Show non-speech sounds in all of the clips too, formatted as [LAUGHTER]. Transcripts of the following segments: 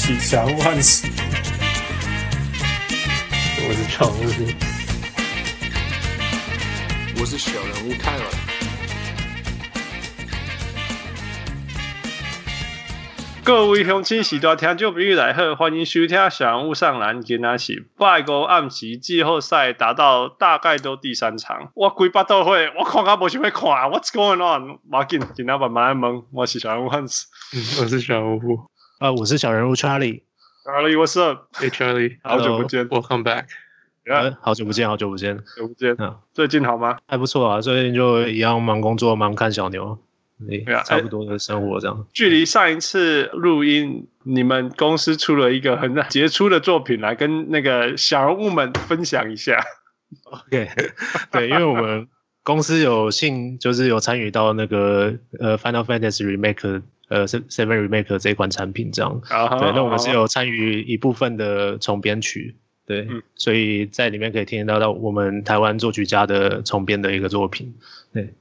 我是小人物汉斯，我是小人物，我是小人物泰尔。各位乡亲时代听众朋友来好，欢迎收听小人物上篮。今仔是拜五暗时季后赛达到大概都第三场，我规巴都会，我看啊无想要看，What's going on？马紧，今仔慢慢来问，我是小人物汉斯，我是小人物，啊，我是小人物 Charlie。Charlie，What's up？Hey Charlie，好久不见，Welcome back。Yeah. 好久不见，好久不见，好久不见。最近好吗？还不错啊，最近就一样忙工作，忙看小牛。对啊，差不多的生活这样。距离上一次录音，你们公司出了一个很杰出的作品，来跟那个小人物们分享一下。OK，对，因为我们公司有幸就是有参与到那个呃 Final Fantasy Remake 呃 Seven Remake 这一款产品这样。Uh 对，那我们是有参与一部分的重编曲，对、嗯，所以在里面可以听得到到我们台湾作曲家的重编的一个作品，对。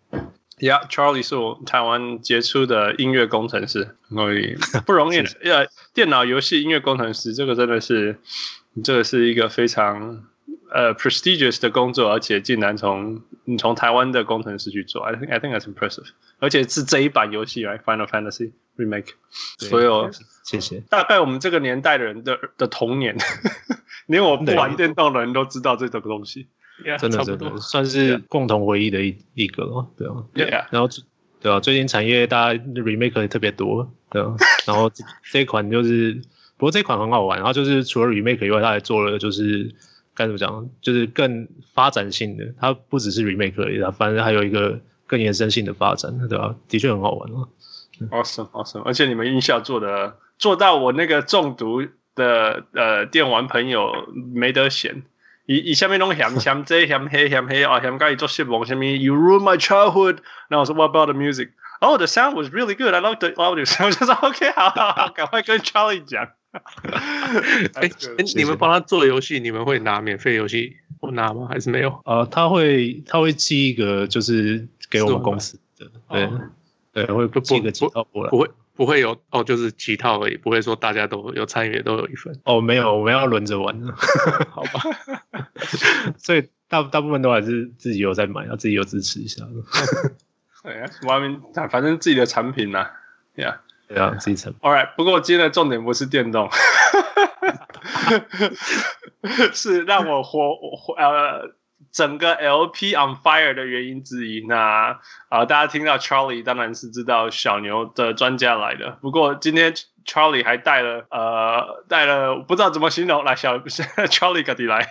Yeah，Charlie 是我台湾杰出的音乐工程师，所以不容易 [LAUGHS] 的。呃，电脑游戏音乐工程师这个真的是，这个是一个非常呃 prestigious 的工作，而且竟然从你从台湾的工程师去做，I think I think that's impressive。而且是这一版游戏，right Final Fantasy Remake，所有谢谢。大概我们这个年代的人的的童年，[LAUGHS] 连我不玩电动的人都知道这个东西。Yeah, 真的真的算是共同回忆的一一个了，对啊，yeah. 然后对啊，最近产业大家 remake 也特别多，对啊，[LAUGHS] 然后这一款就是，不过这一款很好玩，然后就是除了 remake 以外，他还做了就是该怎么讲，就是更发展性的，它不只是 remake 而已，它反正还有一个更延伸性的发展，对吧、啊？的确很好玩哦。Awesome, awesome，而且你们音效做的做到我那个中毒的呃电玩朋友没得选。以以下面拢嫌嫌这嫌黑嫌黑啊嫌介意做失望什么？You ruined my childhood。然后我说 What about the music? Oh, the sound was really good. I liked the audio. 我就说 OK，好好好，赶快跟 Charlie 讲。[LAUGHS] 哎，你们帮他做游戏，你们会拿免费游戏？我拿吗？还是没有？呃，他会他会寄一个，就是给我们公司的，对、哦、对，会寄一个几套过来，不会。不会有哦，就是几套而已，不会说大家都有参与，都有一份哦。没有，我们要轮着玩，[LAUGHS] 好吧？[LAUGHS] 所以大大部分都还是自己有在买，要自己有支持一下。对啊，外面反正自己的产品呐，对啊，对啊，自己成。All right，不过今天的重点不是电动，[LAUGHS] 是让我活活呃。整个 LP on fire 的原因之一，那啊，大家听到 Charlie 当然是知道小牛的专家来的。不过今天 Charlie 还带了呃，带了不知道怎么形容，来小 Charlie 赶紧来。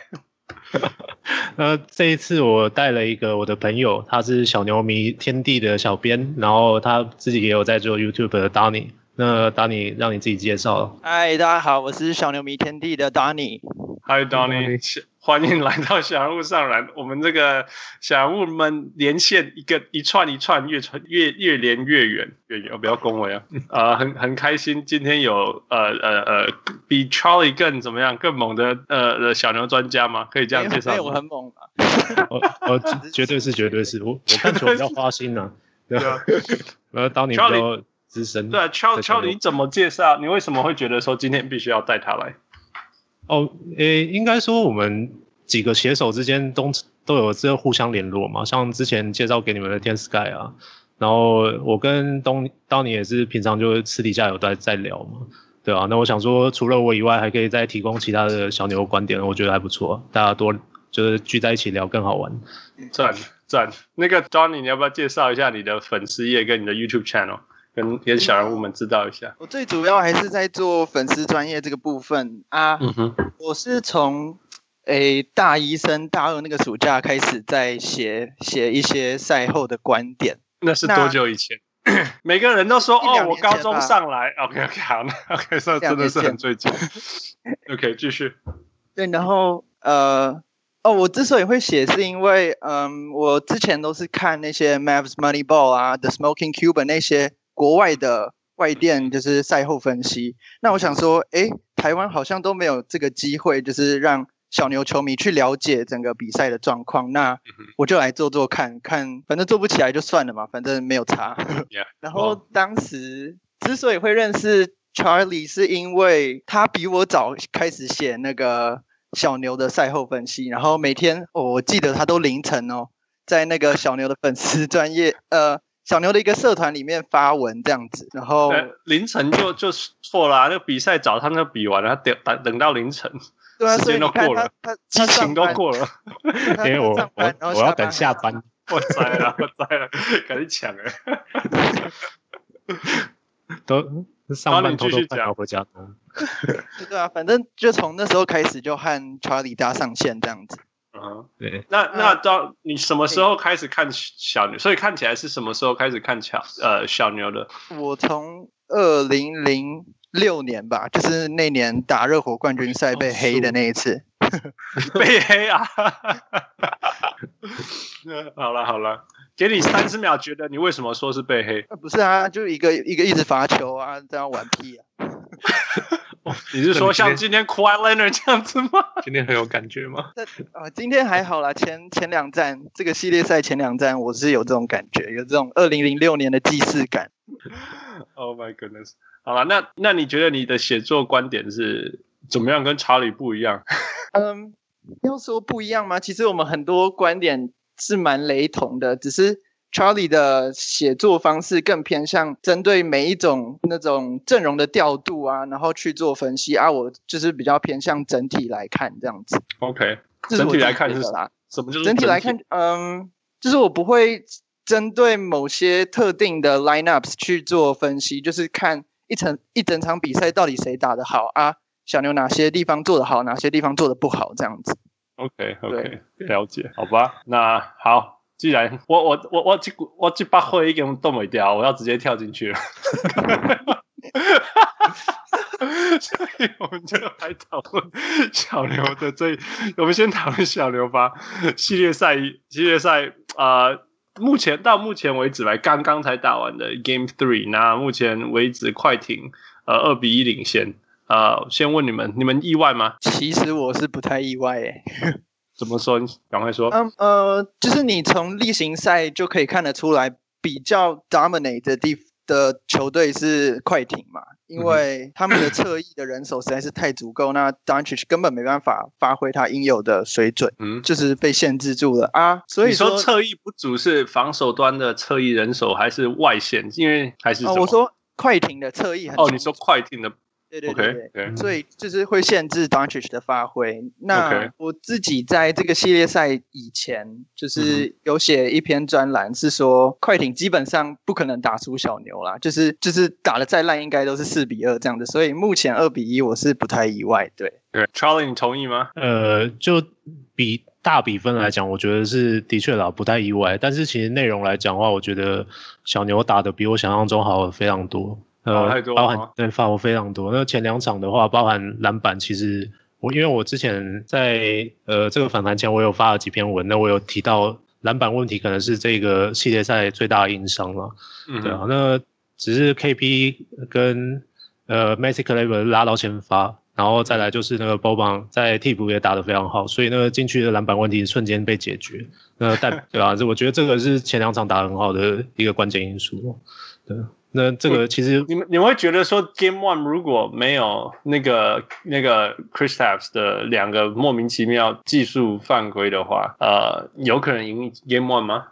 [LAUGHS] 那这一次我带了一个我的朋友，他是小牛迷天地的小编，然后他自己也有在做 YouTube 的 Donny。那 Donny 让你自己介绍。嗨，大家好，我是小牛迷天地的 Donny。Hi Donny。欢迎来到小人物上篮，我们这个小人物们连线一个一串一串越串越越连越远越远，不要恭维啊！[LAUGHS] 啊、呃，很很开心，今天有呃呃呃比 Charlie 更怎么样更猛的呃小牛专家吗？可以这样介绍？没我很猛啊！我我 [LAUGHS] 绝对是绝对是我我看起来比较花心呢、啊，对啊，我要当你比较资深。对啊，Charlie Charlie 你怎么介绍？你为什么会觉得说今天必须要带他来？哦，诶，应该说我们几个写手之间都都有这个互相联络嘛，像之前介绍给你们的天 Sky 啊，然后我跟东当年也是平常就私底下有在在聊嘛，对啊，那我想说除了我以外，还可以再提供其他的小牛观点，我觉得还不错，大家多就是聚在一起聊更好玩。赞赞，那个 Donny 你要不要介绍一下你的粉丝页跟你的 YouTube channel？跟跟小人物们知道一下，我最主要还是在做粉丝专业这个部分啊。嗯哼，我是从诶大一升大二那个暑假开始在写写一些赛后的观点。那是多久以前？[CLEARS THROAT] 每个人都说哦，我高中上来。OK OK 好，那 OK 这真的是很最近。[LAUGHS] OK 继续。对，然后呃哦，我之所以会写，是因为嗯，我之前都是看那些 Mavs Moneyball 啊，The Smoking Cuban 那些。国外的外电就是赛后分析，那我想说，哎，台湾好像都没有这个机会，就是让小牛球迷去了解整个比赛的状况。那我就来做做看看，反正做不起来就算了嘛，反正没有差。[LAUGHS] 然后当时之所以会认识 Charlie 是因为他比我早开始写那个小牛的赛后分析，然后每天、哦、我记得他都凌晨哦，在那个小牛的粉丝专业呃小牛的一个社团里面发文这样子，然后凌晨就就错了、啊，那个比赛早上就比完了，等等等到凌晨，对啊，时间都过了，激情都过了，因 [LAUGHS] 为我我我要等下班。[LAUGHS] 我栽了，我栽了，赶紧抢哎！[LAUGHS] 都上班偷偷跑回家。对啊，反正就从那时候开始就和查理搭上线这样子。嗯，对。那那到你什么时候开始看小牛？所以看起来是什么时候开始看小呃小牛的？我从二零零六年吧，就是那年打热火冠军赛被黑的那一次。[LAUGHS] 被黑啊！[LAUGHS] 好了好了，给你三十秒，觉得你为什么说是被黑？不是啊，就一个一个一直罚球啊，这样玩屁啊！[LAUGHS] 你是说像今天 Kawhi Leonard 这样子吗？[LAUGHS] 今天很有感觉吗？啊，今天还好啦，前前两站这个系列赛前两站，我是有这种感觉，有这种二零零六年的既视感。[LAUGHS] Oh my goodness！好了，那那你觉得你的写作观点是怎么样？跟查理不一样？嗯。要说不一样吗？其实我们很多观点是蛮雷同的，只是 Charlie 的写作方式更偏向针对每一种那种阵容的调度啊，然后去做分析啊。我就是比较偏向整体来看这样子。OK，整体来看是啥？什么就是整体来看？嗯，就是我不会针对某些特定的 lineups 去做分析，就是看一场一整场比赛到底谁打得好啊。小牛哪些地方做得好，哪些地方做得不好，这样子。OK OK，了解，好吧。那好，既然我我我我这我这把会已经动没掉，我要直接跳进去了。[LAUGHS] 所以我们就来讨论小刘的这，我们先讨论小刘吧。系列赛系列赛啊、呃，目前到目前为止来，刚刚才打完的 Game Three，那目前为止快艇呃二比一领先。呃，先问你们，你们意外吗？其实我是不太意外诶。怎么说？你赶快说。嗯呃，就是你从例行赛就可以看得出来，比较 dominate 的地的球队是快艇嘛，因为他们的侧翼的人手实在是太足够，那 Doncic 根本没办法发挥他应有的水准，嗯，就是被限制住了啊。所以说，侧翼不足是防守端的侧翼人手，还是外线？因为还是？哦，我说快艇的侧翼很哦，你说快艇的。对对对对，okay, okay. 所以就是会限制 Doncic 的发挥。那我自己在这个系列赛以前，就是有写一篇专栏，是说快艇基本上不可能打出小牛啦，就是就是打的再烂，应该都是四比二这样的。所以目前二比一，我是不太意外。对对，Charlie，你同意吗？呃，就比大比分来讲，我觉得是的确啦，不太意外。但是其实内容来讲的话，我觉得小牛打的比我想象中好非常多。呃，包含对，发挥非常多。那前两场的话，包含篮板，其实我因为我之前在呃这个访谈前，我有发了几篇文，那我有提到篮板问题可能是这个系列赛最大的硬伤了。嗯，对啊，那只是 KP 跟呃 Maxi c l a v e r 拉到先发，然后再来就是那个 Boban 在替补也打得非常好，所以那个禁区的篮板问题瞬间被解决。那但 [LAUGHS] 对啊，我觉得这个是前两场打得很好的一个关键因素。对。那这个其实你们你们会觉得说，Game One 如果没有那个那个 Chris Taps 的两个莫名其妙技术犯规的话，呃，有可能赢 Game One 吗？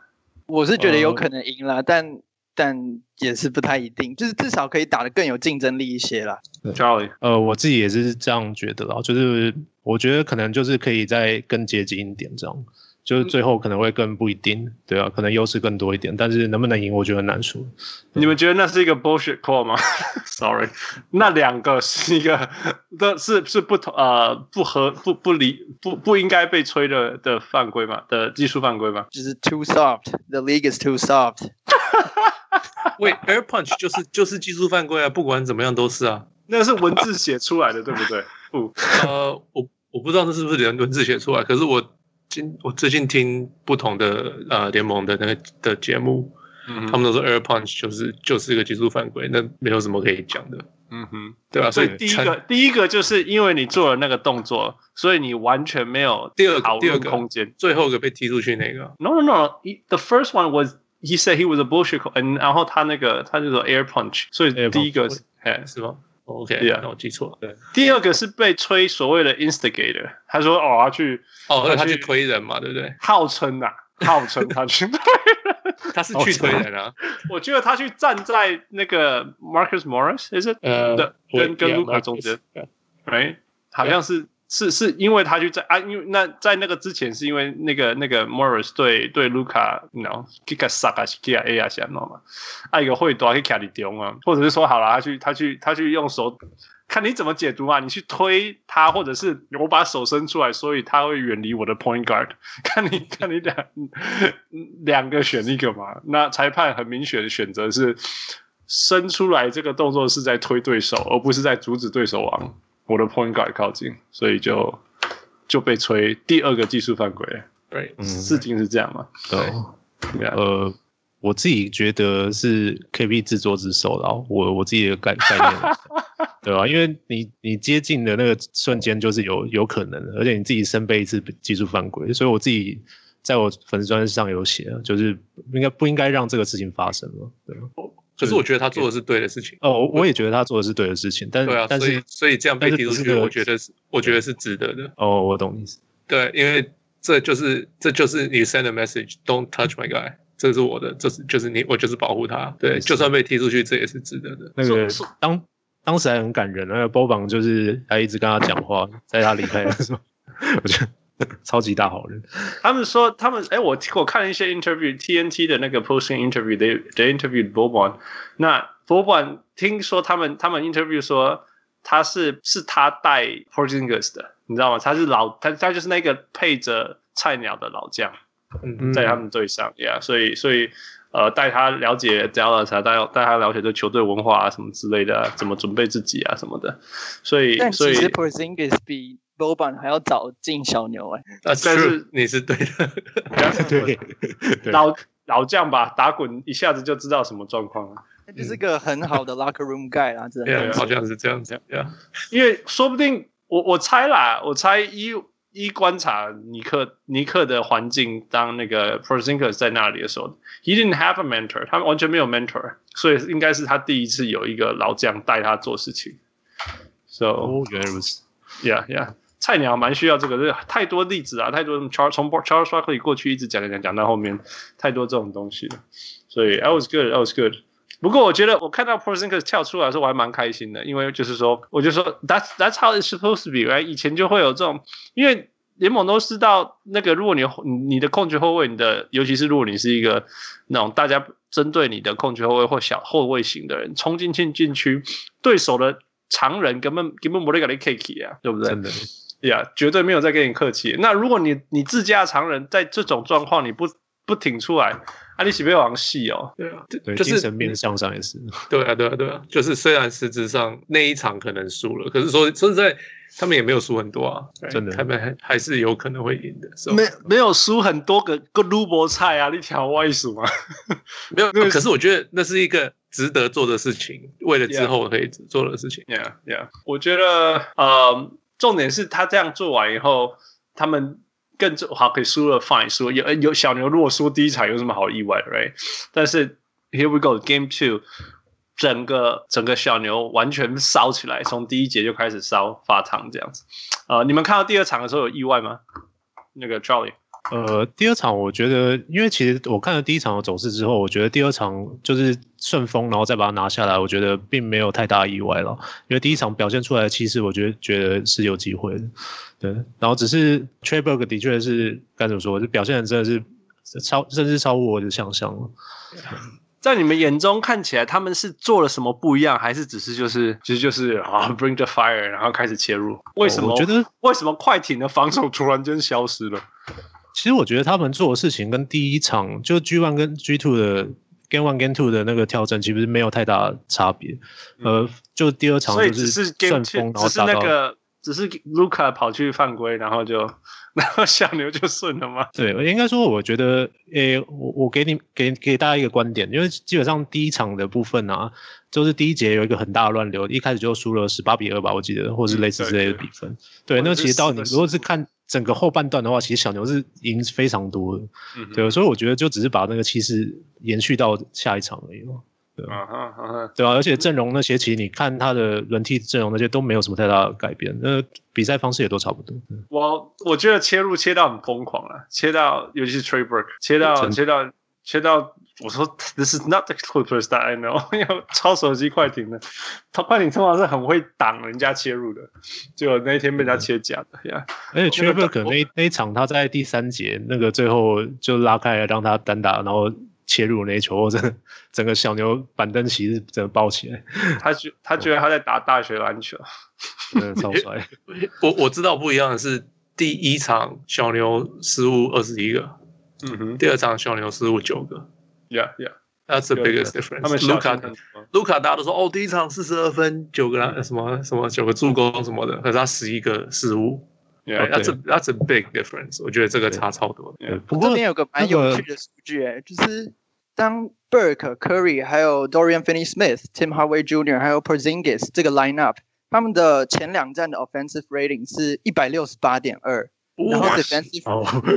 我是觉得有可能赢啦，呃、但但也是不太一定，就是至少可以打得更有竞争力一些啦。Charlie，呃，我自己也是这样觉得啦，就是我觉得可能就是可以再更接近一点这样。就是最后可能会更不一定，对啊，可能优势更多一点，但是能不能赢，我觉得很难说。你们觉得那是一个 bullshit call 吗？[LAUGHS] Sorry，那两个是一个，[LAUGHS] 的是是不同呃不合不不理不不应该被吹的的犯规吗？的技术犯规吗？就是 too soft，the league is too soft。[LAUGHS] 喂，air punch 就是就是技术犯规啊，不管怎么样都是啊，那个是文字写出来的，对不对？不，呃，我我不知道那是不是人文字写出来，可是我。今我最近听不同的呃联盟的那个的节目，嗯，他们都说 air punch 就是就是一个技术犯规，那没有什么可以讲的，嗯哼，对吧？所以第一个第一个就是因为你做了那个动作，所以你完全没有第二个第二个空间，最后一个被踢出去那个。No no no，the first one was he said he was a bullshit，and 然后他那个他就说 air punch，所以第一个是哎是吗？OK，那我记错了。对，第二个是被吹所谓的 instigator，他说哦，他去哦，他去推人嘛，对不对？号称呐，号称他去 [LAUGHS] 推人，他是去推人啊。我觉得他去站在那个 Marcus Morris，is it？呃，跟跟 Luka 中间，哎，好像是。是是因为他去在啊，因为那在那个之前是因为那个那个 Morris 对对 Luka，you know，Kika Saka Kika A 啊，想嘛，啊一个会多去卡里丢啊，或者是说好了，他去他去他去用手，看你怎么解读啊，你去推他，或者是我把手伸出来，所以他会远离我的 point guard，看你看你两 [LAUGHS] 两个选一个嘛，那裁判很明显的选择是伸出来这个动作是在推对手，而不是在阻止对手王。我的 point guard 靠近，所以就就被吹第二个技术犯规。对，事情是这样嘛？对，呃，我自己觉得是 KP 自作自受的，我我自己的概概念，[LAUGHS] 对吧？因为你你接近的那个瞬间就是有有可能的，而且你自己身背一次技术犯规，所以我自己在我粉丝专页上有写，就是应该不应该让这个事情发生了，对。可是我觉得他做的是对的事情。哦，我也觉得他做的是对的事情，但是，对啊，但是，所以，所以这样被踢出去，我觉得是，我觉得是值得的。哦，我懂意思。对，因为这就是，这就是你 send a message，don't touch my guy，这是我的，这是就是你，我就是保护他。对，就算被踢出去，这也是值得的。那个当当时还很感人，那个波榜就是还一直跟他讲话，在他离开的时候，[LAUGHS] 我觉得。超级大好人，他们说他们哎，我我看了一些 interview，TNT 的那个 posting interview，they they interviewed Boban。那 Boban 听说他们他们 interview 说他是是他带 Porzingis 的，你知道吗？他是老他他就是那个配着菜鸟的老将，嗯，在他们队上呀，yeah, 所以所以呃带他了解 Dallas，带带他了解这球队文化啊什么之类的，啊，怎么准备自己啊什么的，所以所以 Porzingis 比 Boban 还要早进小牛哎，啊，但是你是对的，[LAUGHS] 对，老老将吧，打滚一下子就知道什么状况了，那就是个很好的 locker room guy 啊，真的，好像是这样子，因为说不定我我猜啦，我猜一一观察尼克尼克的环境，当那个 Porzingis 在那里的时候，he didn't have a mentor，他们完全没有 mentor，所以应该是他第一次有一个老将带他做事情，so 原来如此，yeah yeah。菜鸟蛮需要这个，这太多例子啊，太多 Charles 从 Charles Barkley 过去一直讲讲讲讲到后面，太多这种东西了。所以 I was good, I was good。不过我觉得我看到 Porzingis 跳出来的时候，我还蛮开心的，因为就是说，我就说 That's That's how it's supposed to be。以前就会有这种，因为联盟都知道，那个如果你你的控球后卫，你的尤其是如果你是一个那种大家针对你的控球后卫或小后卫型的人，冲进进禁区，对手的常人根本根本没得给你 kick 啊，对不对？真的。呀，yeah, 绝对没有在跟你客气。那如果你你自家常人在这种状况，你不不挺出来，啊，你岂不是往戏哦？对啊，对，就是精神面向上也是。[LAUGHS] 对啊，对啊，对啊，就是虽然实质上那一场可能输了，可是说说实在，他们也没有输很多啊，真的，他们还还是有可能会赢的。没没有输很多个个卢博菜啊，你挑外输吗？[LAUGHS] 没有，可是我觉得那是一个值得做的事情，为了之后可以做的事情。Yeah, yeah，我觉得，呃。重点是他这样做完以后，他们更好可以输了，fine 输有有小牛如果输第一场有什么好意外，right？但是 here we go game two，整个整个小牛完全烧起来，从第一节就开始烧发烫这样子。啊，你们看到第二场的时候有意外吗？那个 Jolly。呃，第二场我觉得，因为其实我看了第一场的走势之后，我觉得第二场就是顺风，然后再把它拿下来，我觉得并没有太大意外了。因为第一场表现出来的气势，我觉得觉得是有机会的。对，然后只是 Trey Burke 的确是该怎么说，就表现的真的是超，甚至超乎我的想象了。[LAUGHS] 在你们眼中看起来，他们是做了什么不一样，还是只是就是其实就是啊，bring the fire，然后开始切入？为什么？我觉得为什么快艇的防守突然间消失了？其实我觉得他们做的事情跟第一场就 G one 跟 G two 的 Game one Game two 的那个调整其实没有太大差别。嗯、呃，就第二场就是顺风，然后打到。只是 Luka 跑去犯规，然后就然后小牛就顺了吗？对，应该说我觉得，诶、欸，我我给你给给大家一个观点，因为基本上第一场的部分啊，就是第一节有一个很大的乱流，一开始就输了十八比二吧，我记得，或是类似之类的比分。嗯、对，对，对，那其实到你如果是看整个后半段的话，其实小牛是赢非常多的。嗯、对，所以我觉得就只是把那个气势延续到下一场而已嘛。对啊哈啊哈，对啊，而且阵容那些，其实你看他的轮替阵容那些都没有什么太大的改变，那比赛方式也都差不多。我我觉得切入切到很疯狂了，切到尤其是 Trey Burke，切到切到切到，我说 This is not the Clippers that I know，[LAUGHS] 因为超熟悉快艇的，他快艇通常是很会挡人家切入的，结果那一天被人家切假的呀。而且 Trey Burke 那那一场他在第三节那个最后就拉开了让他单打，然后。切入那一球，我真的整个小牛板凳席是整个爆起来。他觉他觉得他在打大学篮球，[LAUGHS] 真的超帅。我我知道不一样的是，第一场小牛失误二十一个，嗯哼，第二场小牛失误九个。Yeah, yeah, that's the biggest difference。他们卢卡卢卡大家都说哦，第一场四十二分，九个篮什么什么九个助攻什么的，可是他十一个失误。Yeah, that's a that's a big difference。我觉得这个差超多。不过这边有个蛮有趣的数据，哎，就是当 Burke、Curry 还有 Dorian Finney-Smith、Tim Hardaway Jr. 还有 Porzingis 这个 lineup，他们的前两站的 offensive rating 是一百六十八点二，然后 defensive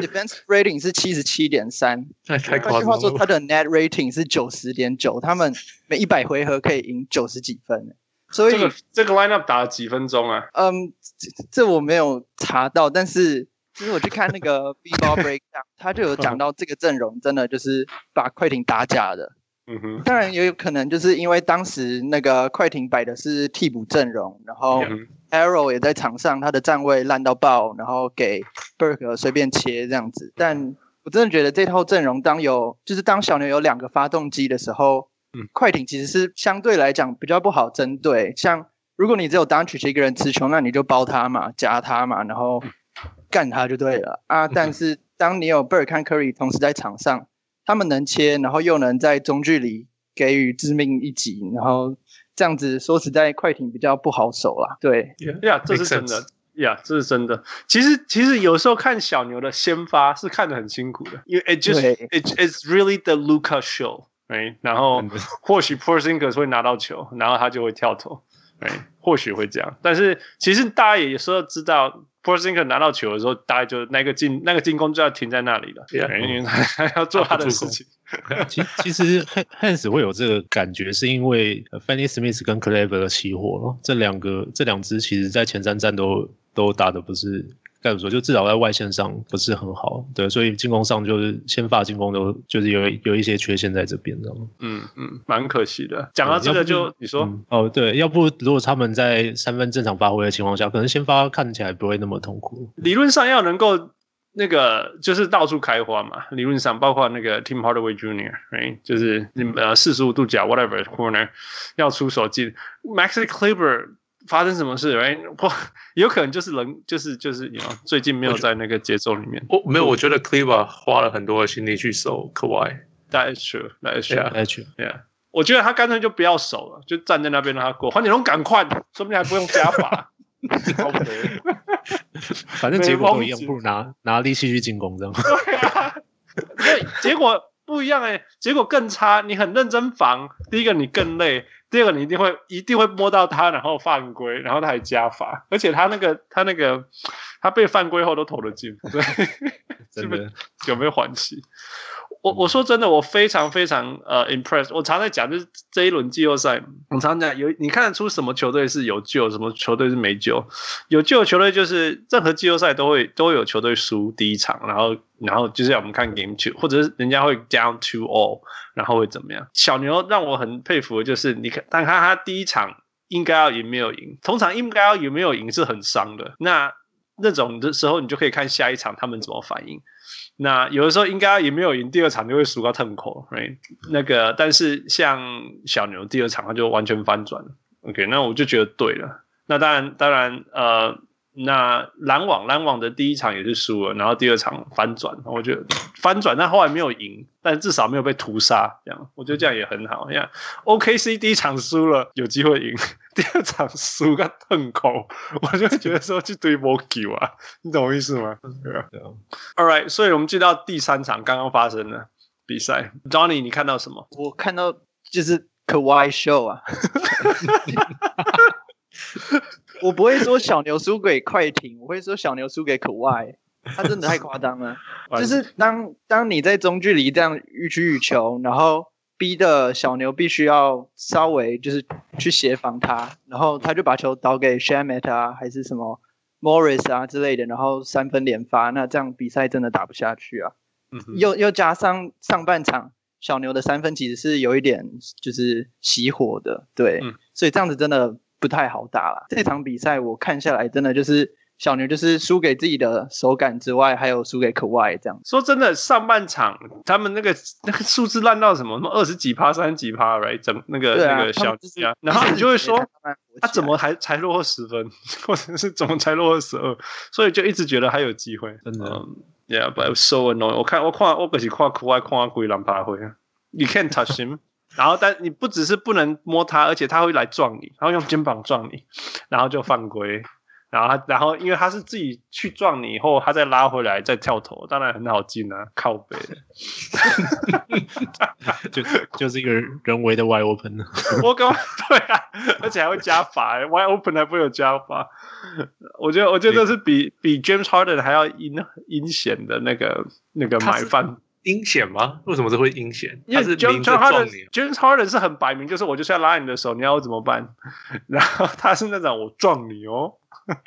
defensive rating 是七十七点三。[LAUGHS] 换句话说，他的 net rating 是九十点九，他们每一百回合可以赢九十几分。所以这个这个 lineup 打了几分钟啊？嗯，这，这我没有查到，但是其实我去看那个 B-ball [LAUGHS] breakdown，他就有讲到这个阵容真的就是把快艇打假的。嗯哼，当然也有可能就是因为当时那个快艇摆的是替补阵容，然后 Harrell 也在场上，他的站位烂到爆，然后给 Burke 随便切这样子。但我真的觉得这套阵容当有就是当小牛有两个发动机的时候。嗯，快艇其实是相对来讲比较不好针对。像如果你只有 Doncic 一个人持球，那你就包他嘛，夹他嘛，然后干他就对了啊。但是当你有 Burke 和 Curry 同时在场上，他们能切，然后又能在中距离给予致命一击，然后这样子说实在，快艇比较不好守啦。对，呀，这是真的，呀，这是真的。其实其实有时候看小牛的先发是看得很辛苦的，因为 it just it it's really the Luca show，。哎，然后或许 Porzingis 会拿到球，然后他就会跳投，哎，或许会这样。但是其实大家也有时候知道 Porzingis 拿到球的时候，大概就那个进那个进攻就要停在那里了，因为他要做他的事情。[LAUGHS] 其其实 Hans 会有这个感觉，是因为 Finney-Smith 跟 Clever 的起火了，这两个这两支其实在前三站都都打的不是。该怎么说？就至少在外线上不是很好，对，所以进攻上就是先发进攻都就是有有一些缺陷在这边，知道吗？嗯嗯，蛮可惜的。讲到这个就，就你说、嗯、哦，对，要不如果他们在三分正常发挥的情况下，可能先发看起来不会那么痛苦。理论上要能够那个就是到处开花嘛。理论上包括那个 Tim Hardaway Jr.，right，就是你呃四十五度角 whatever corner 要出手进 Maxi Kleber。发生什么事？哎，或有可能就是人，就是就是，you know, 最近没有在那个节奏里面。我没有，我觉得 Clever 花了很多的心力去守 Kawhi。That is true. That is true. That is true. Yeah. 我觉得他干脆就不要守了，就站在那边让他过。黄景龙赶快，[LAUGHS] 说不定还不用加罚。[LAUGHS] 反正结果都一样，不如拿拿力气去进攻，这样。[LAUGHS] 对啊，对，结果不一样哎，结果更差。你很认真防，第一个你更累。第二个，你一定会一定会摸到他，然后犯规，然后他还加罚，而且他那个他那个他被犯规后都投了进，对 [LAUGHS] [LAUGHS] 是不是有没有缓起？我我说真的，我非常非常呃 impressed。我常在讲，就是这一轮季后赛，我常讲有你看得出什么球队是有救，什么球队是没救。有救的球队就是任何季后赛都会都会有球队输第一场，然后然后就是要我们看 game two，或者是人家会 down two all，然后会怎么样？小牛让我很佩服的就是，你看，但看他第一场应该要赢没有赢，通常应该要赢没有赢是很伤的。那那种的时候，你就可以看下一场他们怎么反应。那有的时候应该也没有赢，第二场就会输到痛苦，right？那个，但是像小牛第二场他就完全翻转了，OK？那我就觉得对了。那当然，当然，呃，那篮网篮网的第一场也是输了，然后第二场翻转，我觉得翻转，但后来没有赢，但至少没有被屠杀，这样我觉得这样也很好。你看，OKC 第一场输了，有机会赢。[LAUGHS] 第二场输个痛口，我就会觉得说去堆波球啊，你懂我意思吗？对啊，对啊。All right，所以我们进到第三场刚刚发生的比赛，Johnny，你看到什么？我看到就是 Kawhi show 啊，[LAUGHS] 我不会说小牛输给快艇，我会说小牛输给 Kawhi，他真的太夸张了。就是当当你在中距离这样欲取欲求，然后。逼的小牛必须要稍微就是去协防他，然后他就把球导给 Shamet 啊，还是什么 Morris 啊之类的，然后三分连发，那这样比赛真的打不下去啊。嗯，又又加上上半场小牛的三分其实是有一点就是熄火的，对，嗯，所以这样子真的不太好打了。这场比赛我看下来真的就是。小牛就是输给自己的手感之外，还有输给 Kawhi 这样。说真的，上半场他们那个那个数字烂到什么？什么二十几趴、三十几趴，right？整那个、啊、那个小牛，然后你就会说，他、啊、怎么还才落后十分，[LAUGHS] 或者是怎么才落后十二？所以就一直觉得还有机会。真的、um,，Yeah，but it was so annoying。我看我看我可是看 Kawhi 看到鬼狼爬回啊，You can't touch him。然后但你不只是不能摸他，而且他会来撞你，然后用肩膀撞你，然后就犯规。然后他，然后因为他是自己去撞你以后，他再拉回来再跳投，当然很好进啊，靠背 [LAUGHS] 就 [LAUGHS] 就是一个人为的 wide open 我刚对啊，[LAUGHS] 而且还会加罚，wide open 还不会有加罚。我觉得，我觉得这是比比 James Harden 还要阴阴险的那个那个买犯。阴险吗？为什么这会阴险？因为 James Harden，James Harden 是很摆明，就是我就是要拉你的手，你要我怎么办？[LAUGHS] 然后他是那种我撞你哦。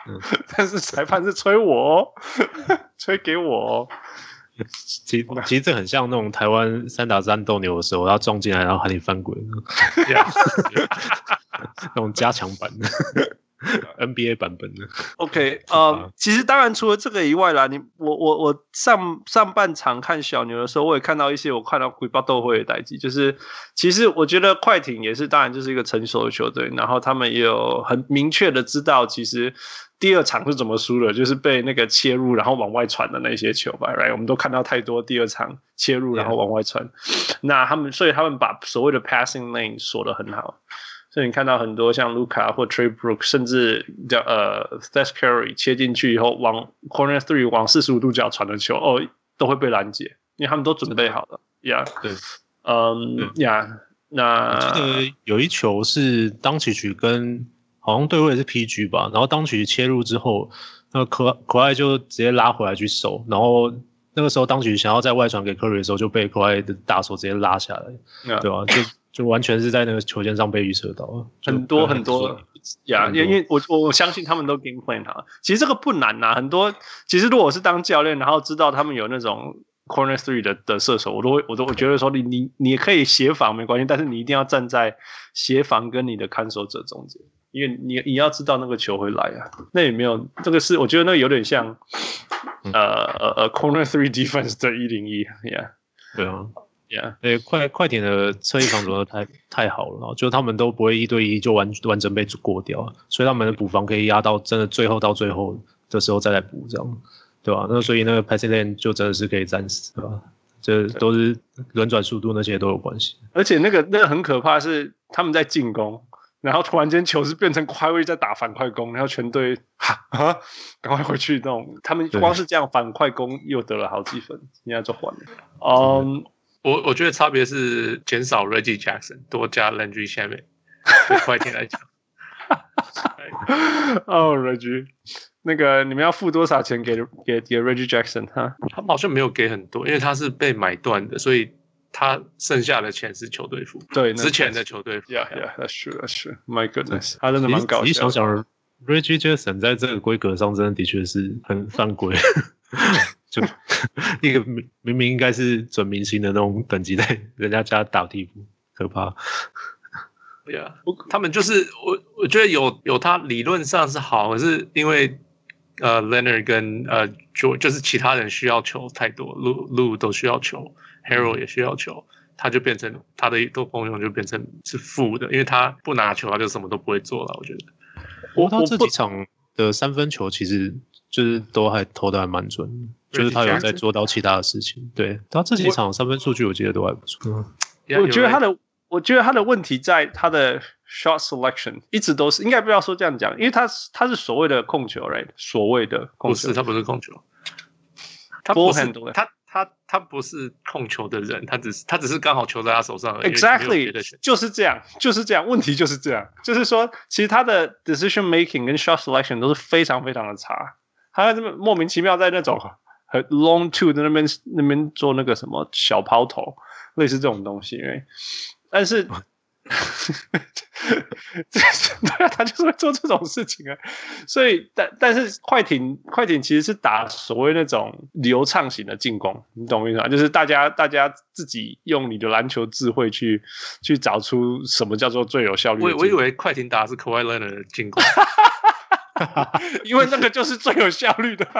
嗯、[LAUGHS] 但是裁判是吹我、哦，[LAUGHS] 吹给我、哦。其实其实这很像那种台湾三打三斗牛的时候，要撞进来然后喊你翻滚，那种加强版的。[LAUGHS] NBA 版本的，OK，[LAUGHS] 呃，其实当然除了这个以外啦，你我我我上上半场看小牛的时候，我也看到一些我看到鬼爆斗会的代际，就是其实我觉得快艇也是，当然就是一个成熟的球队，然后他们也有很明确的知道，其实第二场是怎么输的，就是被那个切入然后往外传的那些球吧，right？我们都看到太多第二场切入然后往外传.那他们所以他们把所谓的 passing lane 锁得很好。所以你看到很多像卢卡或 Trey Brooks，甚至叫呃 Steph Curry 切进去以后，往 Corner Three 往四十五度角传的球，哦，都会被拦截，因为他们都准备好了。呀，对，嗯，呀，那我记得有一球是当曲曲跟好像对位是 PG 吧，然后当曲曲切入之后，那可可爱就直接拉回来去守，然后那个时候当曲曲想要在外传给 Curry 的时候，就被可爱的大手直接拉下来，Yeah. 对吧？就。就完全是在那个球线上被预测到了，很多很多呀，因为我我我相信他们都 game plan 他。其实这个不难呐，很多其实如果我是当教练，然后知道他们有那种 corner three 的的射手，我都会我都会觉得说你你你可以协防没关系，但是你一定要站在协防跟你的看守者中间，因为你你要知道那个球会来啊。那也没有这个是我觉得那个有点像呃呃呃 corner three defense 的一零一，yeah，对啊。Yeah，诶，快快艇的侧翼防守的太太好了，就他们都不会一对一就完完整被过掉，所以他们的补防可以压到真的最后到最后的时候再来补，这样，对吧？那所以那个 passing lane 就真的是可以战死，对吧？这都是轮转速度那些都有关系。而且那个那个很可怕是他们在进攻，然后突然间球是变成快位在打反快攻，然后全队 [LAUGHS] 哈哈赶快回去那种，他们光是这样反快攻又得了好几分，现在就换了，嗯。我我觉得差别是减少 Reggie Jackson，多加 Landry Shamet。快艇来讲，哦、oh,，Reggie，那个你们要付多少钱给给给 Reggie Jackson？哈，他们好像没有给很多，因为他是被买断的，所以他剩下的钱是球队付。对，之前的球队付。Yeah, yeah, that's true, that's true. My goodness，他真的蛮搞笑。你想想，Reggie Jackson 在这个规格上，真的的确是很犯规。就 [LAUGHS] 一个明明明应该是准明星的那种等级，在人家家打替补，可怕。对呀，他们就是我，我觉得有有他理论上是好，可是因为呃，Leonard 跟呃，就就是其他人需要球太多，Lu Lu 都需要球，Harrell 也需要球，他就变成他的一个功用就变成是负的，因为他不拿球，他就什么都不会做了。我觉得，不过他这几场的三分球其实。就是都还投的还蛮准，就是他有在做到其他的事情。对，他这几场三分数据我记得都还不错。我觉得他的，我觉得他的问题在他的 shot selection 一直都是，应该不要说这样讲，因为他是他是所谓的控球，right？所谓的控球，不是他不是控球，他不是他他他不是控球的人，他只是他只是刚好球在他手上而已。Exactly，就是这样，就是这样。问题就是这样，就是说，其实他的 decision making 跟 shot selection 都是非常非常的差。他这么莫名其妙在那种很 long two 的那边那边做那个什么小抛投，类似这种东西，因为但是。[LAUGHS] 对啊，他就是会做这种事情啊。所以，但但是快艇快艇其实是打所谓那种流畅型的进攻，你懂我意思吗？就是大家大家自己用你的篮球智慧去去找出什么叫做最有效率。我我以为快艇打的是 Kawhi Leonard 的进攻，[LAUGHS] [LAUGHS] 因为那个就是最有效率的。[LAUGHS]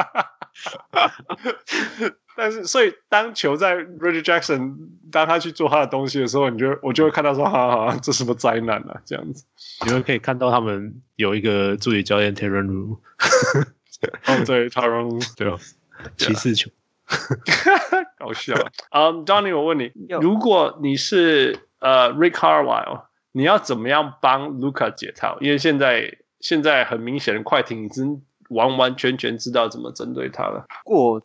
但是，所以当球在 Reggie Jackson 当他去做他的东西的时候，你就我就会看到说，哈哈，这什么灾难啊，这样子。你们可以看到他们有一个助理教练 Tyronn Lue [LAUGHS] 哦，对，Tyronn 对哦，骑士球，搞笑。啊、um,，Donny，我问你，如果你是呃、uh, Rick Carlisle，你要怎么样帮 Luka 解套？因为现在现在很明显的，快艇已经完完全全知道怎么针对他了。过。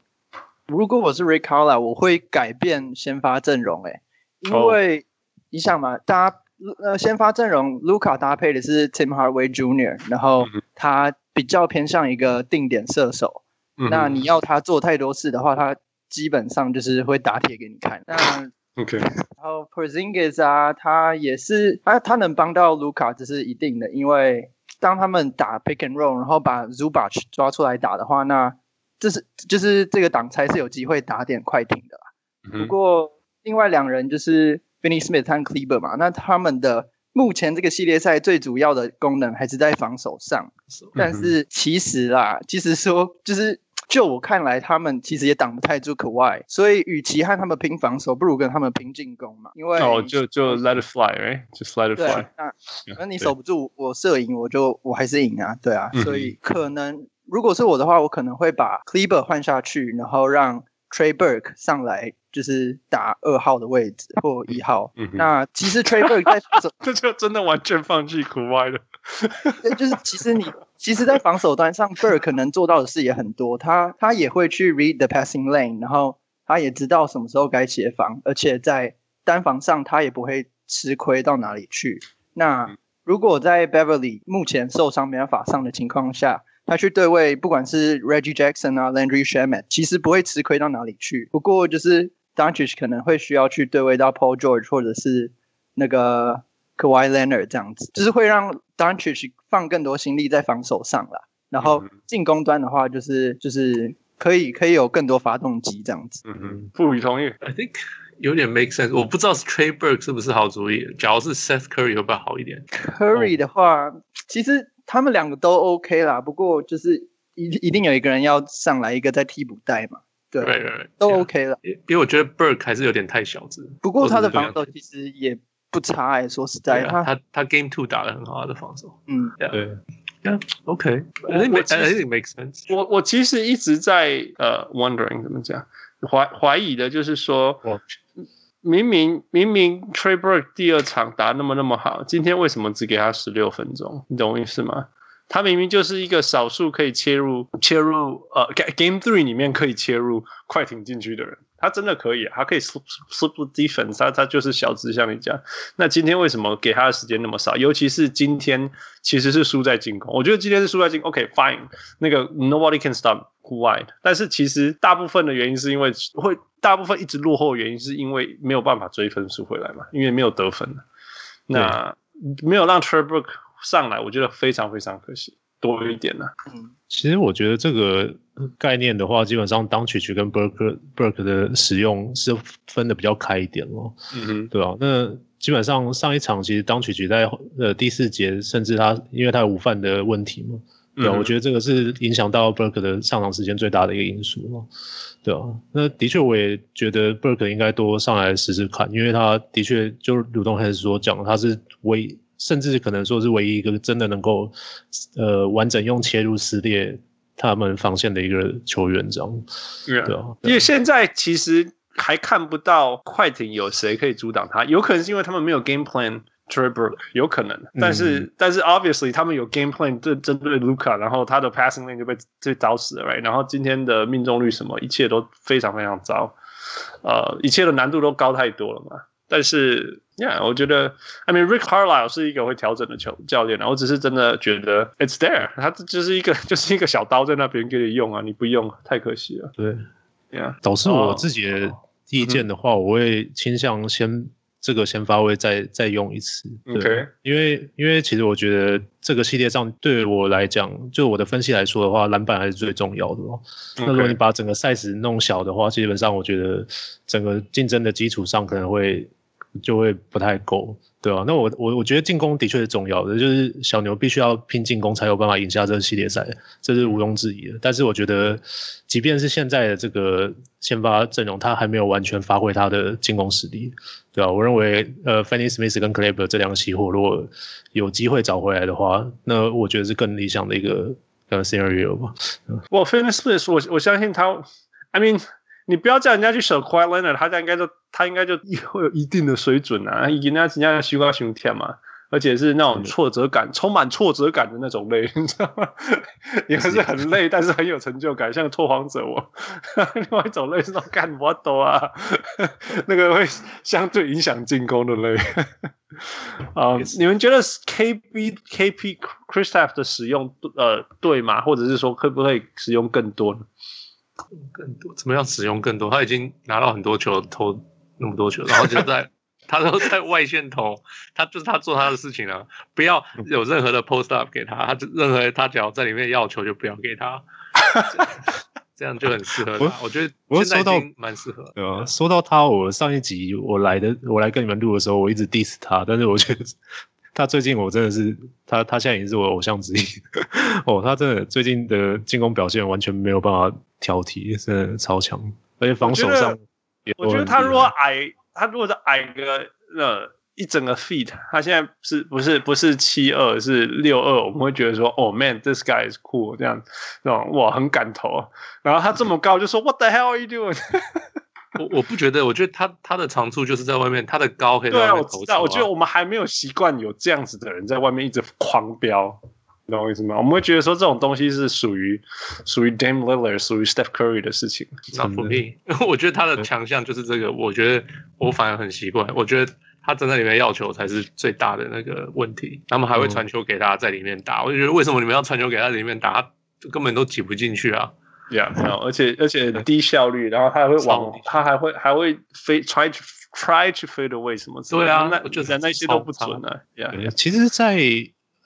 如果我是 Rick Carlisle，我会改变先发阵容，哎，因为你想嘛，搭呃先发阵容，Luka 搭配的是 Tim Hardaway Jr.，然后他比较偏向一个定点射手，嗯、那你要他做太多事的话，他基本上就是会打铁给你看。那 OK，然后 Porzingis 啊，他也是他他能帮到 Luka，这是一定的，因为当他们打 Pick and Roll，然后把 Zubac 抓出来打的话，那这是就是这个挡拆是有机会打点快艇的啦。不过另外两人就是 Finney Smith 和 Cleaver 嘛，那他们的目前这个系列赛最主要的功能还是在防守上。但是其实啦，其实说就是就我看来，他们其实也挡不太住 Kawhi，所以与其和他们拼防守，不如跟他们拼进攻嘛。因为哦，就就 Let it fly，right？就 Let it fly。那那你守不住我射赢，我就我还是赢啊，对啊，所以可能。如果是我的话，我可能会把 Kleber 换下去，然后让 Trey Burke 上来，就是打二号的位置或一号。嗯、那其实 Trey Burke 在防守，[LAUGHS] 这就真的完全放弃 Kawhi 了。[LAUGHS] 对，就是其实你其实，在防守端上，Burke 能做到的事也很多。他他也会去 read the passing lane，然后他也知道什么时候该协防，而且在单防上他也不会吃亏到哪里去。那如果在 Beverly 目前受伤没办法上的情况下，他去对位，不管是 Reggie Jackson 啊，Landry Shamet，其实不会吃亏到哪里去。不过就是 Doncic 可能会需要去对位到 Paul George 或者是那个 Kawhi Leonard 这样子，就是会让 Doncic 放更多心力在防守上啦。然后进攻端的话，就是就是可以可以有更多发动机这样子。嗯嗯，不予同意。I think 有点 make sense。我不知道是 Trey Burke 是不是好主意。假如是 Seth Curry 会不会好一点？Curry 的话，oh. 其实。他们两个都 OK 啦，不过就是一一定有一个人要上来，一个在替补带嘛，对，right, right, right. 都 OK 了。因为我觉得 Burke 还是有点太小只，不过他的防守其实也不差哎、欸，说实在，他他他 Game Two 打的很好，他的防守，嗯，对 think it makes sense。我我其实一直在呃、uh, wondering 怎么讲，怀怀疑的就是说。明明明明 Trey Burke 第二场打那么那么好，今天为什么只给他十六分钟？你懂我意思吗？他明明就是一个少数可以切入切入呃 Game Three 里面可以切入快艇进去的人，他真的可以，他可以 defense，他他就是小只像你讲。那今天为什么给他的时间那么少？尤其是今天其实是输在进攻，我觉得今天是输在进攻。OK fine，那个 Nobody can stop Kawhi，但是其实大部分的原因是因为会。大部分一直落后的原因是因为没有办法追分数回来嘛，因为没有得分。那没有让 Trey Burke 上来，我觉得非常非常可惜，多一点呢。嗯，其实我觉得这个概念的话，基本上 Doncic 跟 Burke Burke 的使用是分的比较开一点咯。嗯哼，对啊。那基本上上一场其实 Doncic 在呃第四节，甚至他因为他有午饭的问题嘛。对，我觉得这个是影响到 Burke 的上场时间最大的一个因素咯。对啊，那的确我也觉得 Burke 应该多上来试试看，因为他的确就如同开始所讲，他是唯甚至可能说是唯一一个真的能够呃完整用切入撕裂他们防线的一个球员，这样。对啊，对啊，因为现在其实还看不到快艇有谁可以阻挡他，有可能是因为他们没有 game plan。Trey Burke 有可能，但是、嗯、但是 obviously 他们有 game plan 针针对 Luka，然后他的 passing lane 就被被找死了，right？然后今天的命中率什么，一切都非常非常糟，呃，一切的难度都高太多了嘛。但是，yeah，我觉得，I mean Rick Carlisle 是一个会调整的球教练，啊我只是真的觉得 it's there，他就是一个 [LAUGHS] 就是一个小刀在那边给你用啊，你不用太可惜了。对，yeah，导致我自己的意见的话，我会倾向先这个先发位再再用一次。OK，因为因为其实我觉得这个系列上对我来讲，就我的分析来说的话，篮板还是最重要的哦。那如果你把整个 size 弄小的话，基本上我觉得整个竞争的基础上可能会就会不太够。对啊，那我我我觉得进攻的确是重要的，就是小牛必须要拼进攻才有办法赢下这个系列赛，这是毋庸置疑的。但是我觉得，即便是现在的这个先发阵容，他还没有完全发挥他的进攻实力，对啊，我认为，呃，Finney Smith 跟 Kleber 这两个熄火，如果有机会找回来的话，那我觉得是更理想的一个呃 scenario 吧。我 Finney Smith，我我相信他，I mean。你不要叫人家去守 Quiet Leonard，他应该就他应该就会有一定的水准啊，人家人家西瓜熊天嘛，而且是那种挫折感、充满挫折感的那种累，你知道吗？也是很累，但是很有成就感，像拓荒者我。[LAUGHS] 另外一种累是那种干我都啊，那个会相对影响进攻的累。啊、uh，你们觉得 KB KP Kristaps 的使用呃对吗？或者是说可不可以使用更多呢？更多怎么样使用更多？他已经拿到很多球，投那么多球，然后就在 [LAUGHS] 他都在外线投，他就是他做他的事情了，不要有任何的 post up 给他，他就任何他只要在里面要球就不要给他，[LAUGHS] 这样就很适合他。我，我觉得现在已经蛮适合。对啊，说到他，我上一集我来的，我来跟你们录的时候，我一直 diss 他，但是我觉得。他最近我真的是他，他现在已经是我偶像之一 [LAUGHS] 哦。他真的最近的进攻表现完全没有办法挑剔，真的超强，而且防守上也我，我觉得他如果矮，他如果是矮个呃一整个 feet，他现在是不是不是七二是六二，我们会觉得说哦 man，this guy is cool 这样，这种哇很敢投。然后他这么高，就说 What the hell are you doing？[LAUGHS] 我我不觉得，我觉得他他的长处就是在外面，他的高可以在外面投球啊。对啊，我知道。我觉得我们还没有习惯有这样子的人在外面一直狂飙，你懂我意思吗？我们会觉得说这种东西是属于属于 Dame Lillard、属于 Steph Curry 的事情。Not for me。[LAUGHS] 我觉得他的强项就是这个。我觉得我反而很习惯。我觉得他站在里面要球才是最大的那个问题。他们还会传球给他在里面打。我就觉得为什么你们要传球给他在里面打？他根本都挤不进去啊。Yeah，[LAUGHS] 而且而且低效率，然后他还会往，他还会还会飞，try to try to fade away 什么之类的。对啊，那我觉得那些都不准啊。Yeah，其实，在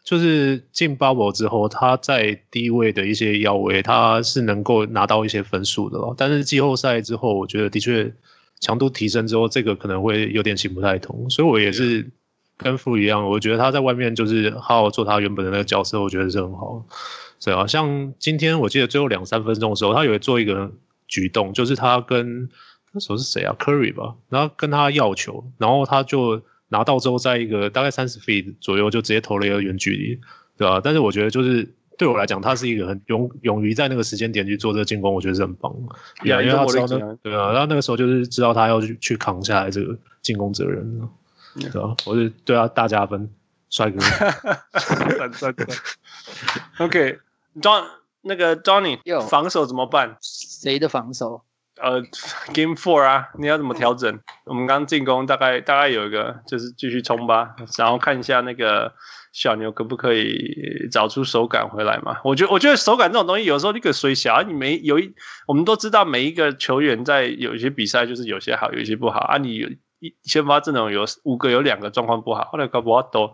就是进 bubble 之后，他在低位的一些腰围，他是能够拿到一些分数的咯。但是季后赛之后，我觉得的确强度提升之后，这个可能会有点行不太通。所以我也是跟傅一样，我觉得他在外面就是好好做他原本的那个角色，我觉得是很好。对啊，像今天我记得最后两三分钟的时候，他有做一个举动，就是他跟那时候是谁啊，Curry 吧，然后跟他要球，然后他就拿到之后，在一个大概三十 feet 左右就直接投了一个远距离，对吧？但是我觉得就是对我来讲，他是一个很勇勇于在那个时间点去做这个进攻，我觉得是很棒。对啊，因为他知道那对啊，然后那个时候就是知道他要去去扛下来这个进攻责任，对啊，我是对他大加分，帅哥，帅哥 [LAUGHS] OK。Don 那个 Johnny 防守怎么办？谁的防守？呃，Game Four 啊，你要怎么调整？我们刚进攻大概大概有一个，就是继续冲吧，然后看一下那个小牛可不可以找出手感回来嘛？我觉得我觉得手感这种东西，有时候你可衰小，你没有一，我们都知道每一个球员在有一些比赛就是有些好，有一些不好啊。你一先发阵容有五个有两个状况不好，后来搞不好都，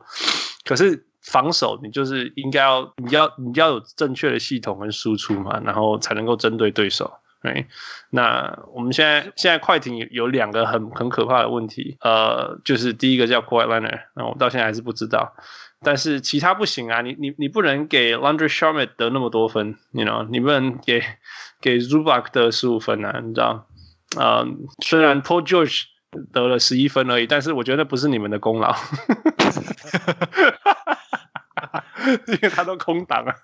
可是。防守，你就是应该要，你要你要有正确的系统跟输出嘛，然后才能够针对对手。对，那我们现在现在快艇有两个很很可怕的问题，呃，就是第一个叫 Kawhi Leonard，那我到现在还是不知道，但是其他不行啊，你你你不能给 Laundry Shamet 得那么多分，you know，你不能给给 Zubac 得十五分啊，你知道？啊、呃，虽然 Paul George 得了十一分而已，但是我觉得不是你们的功劳。因为他都空档啊，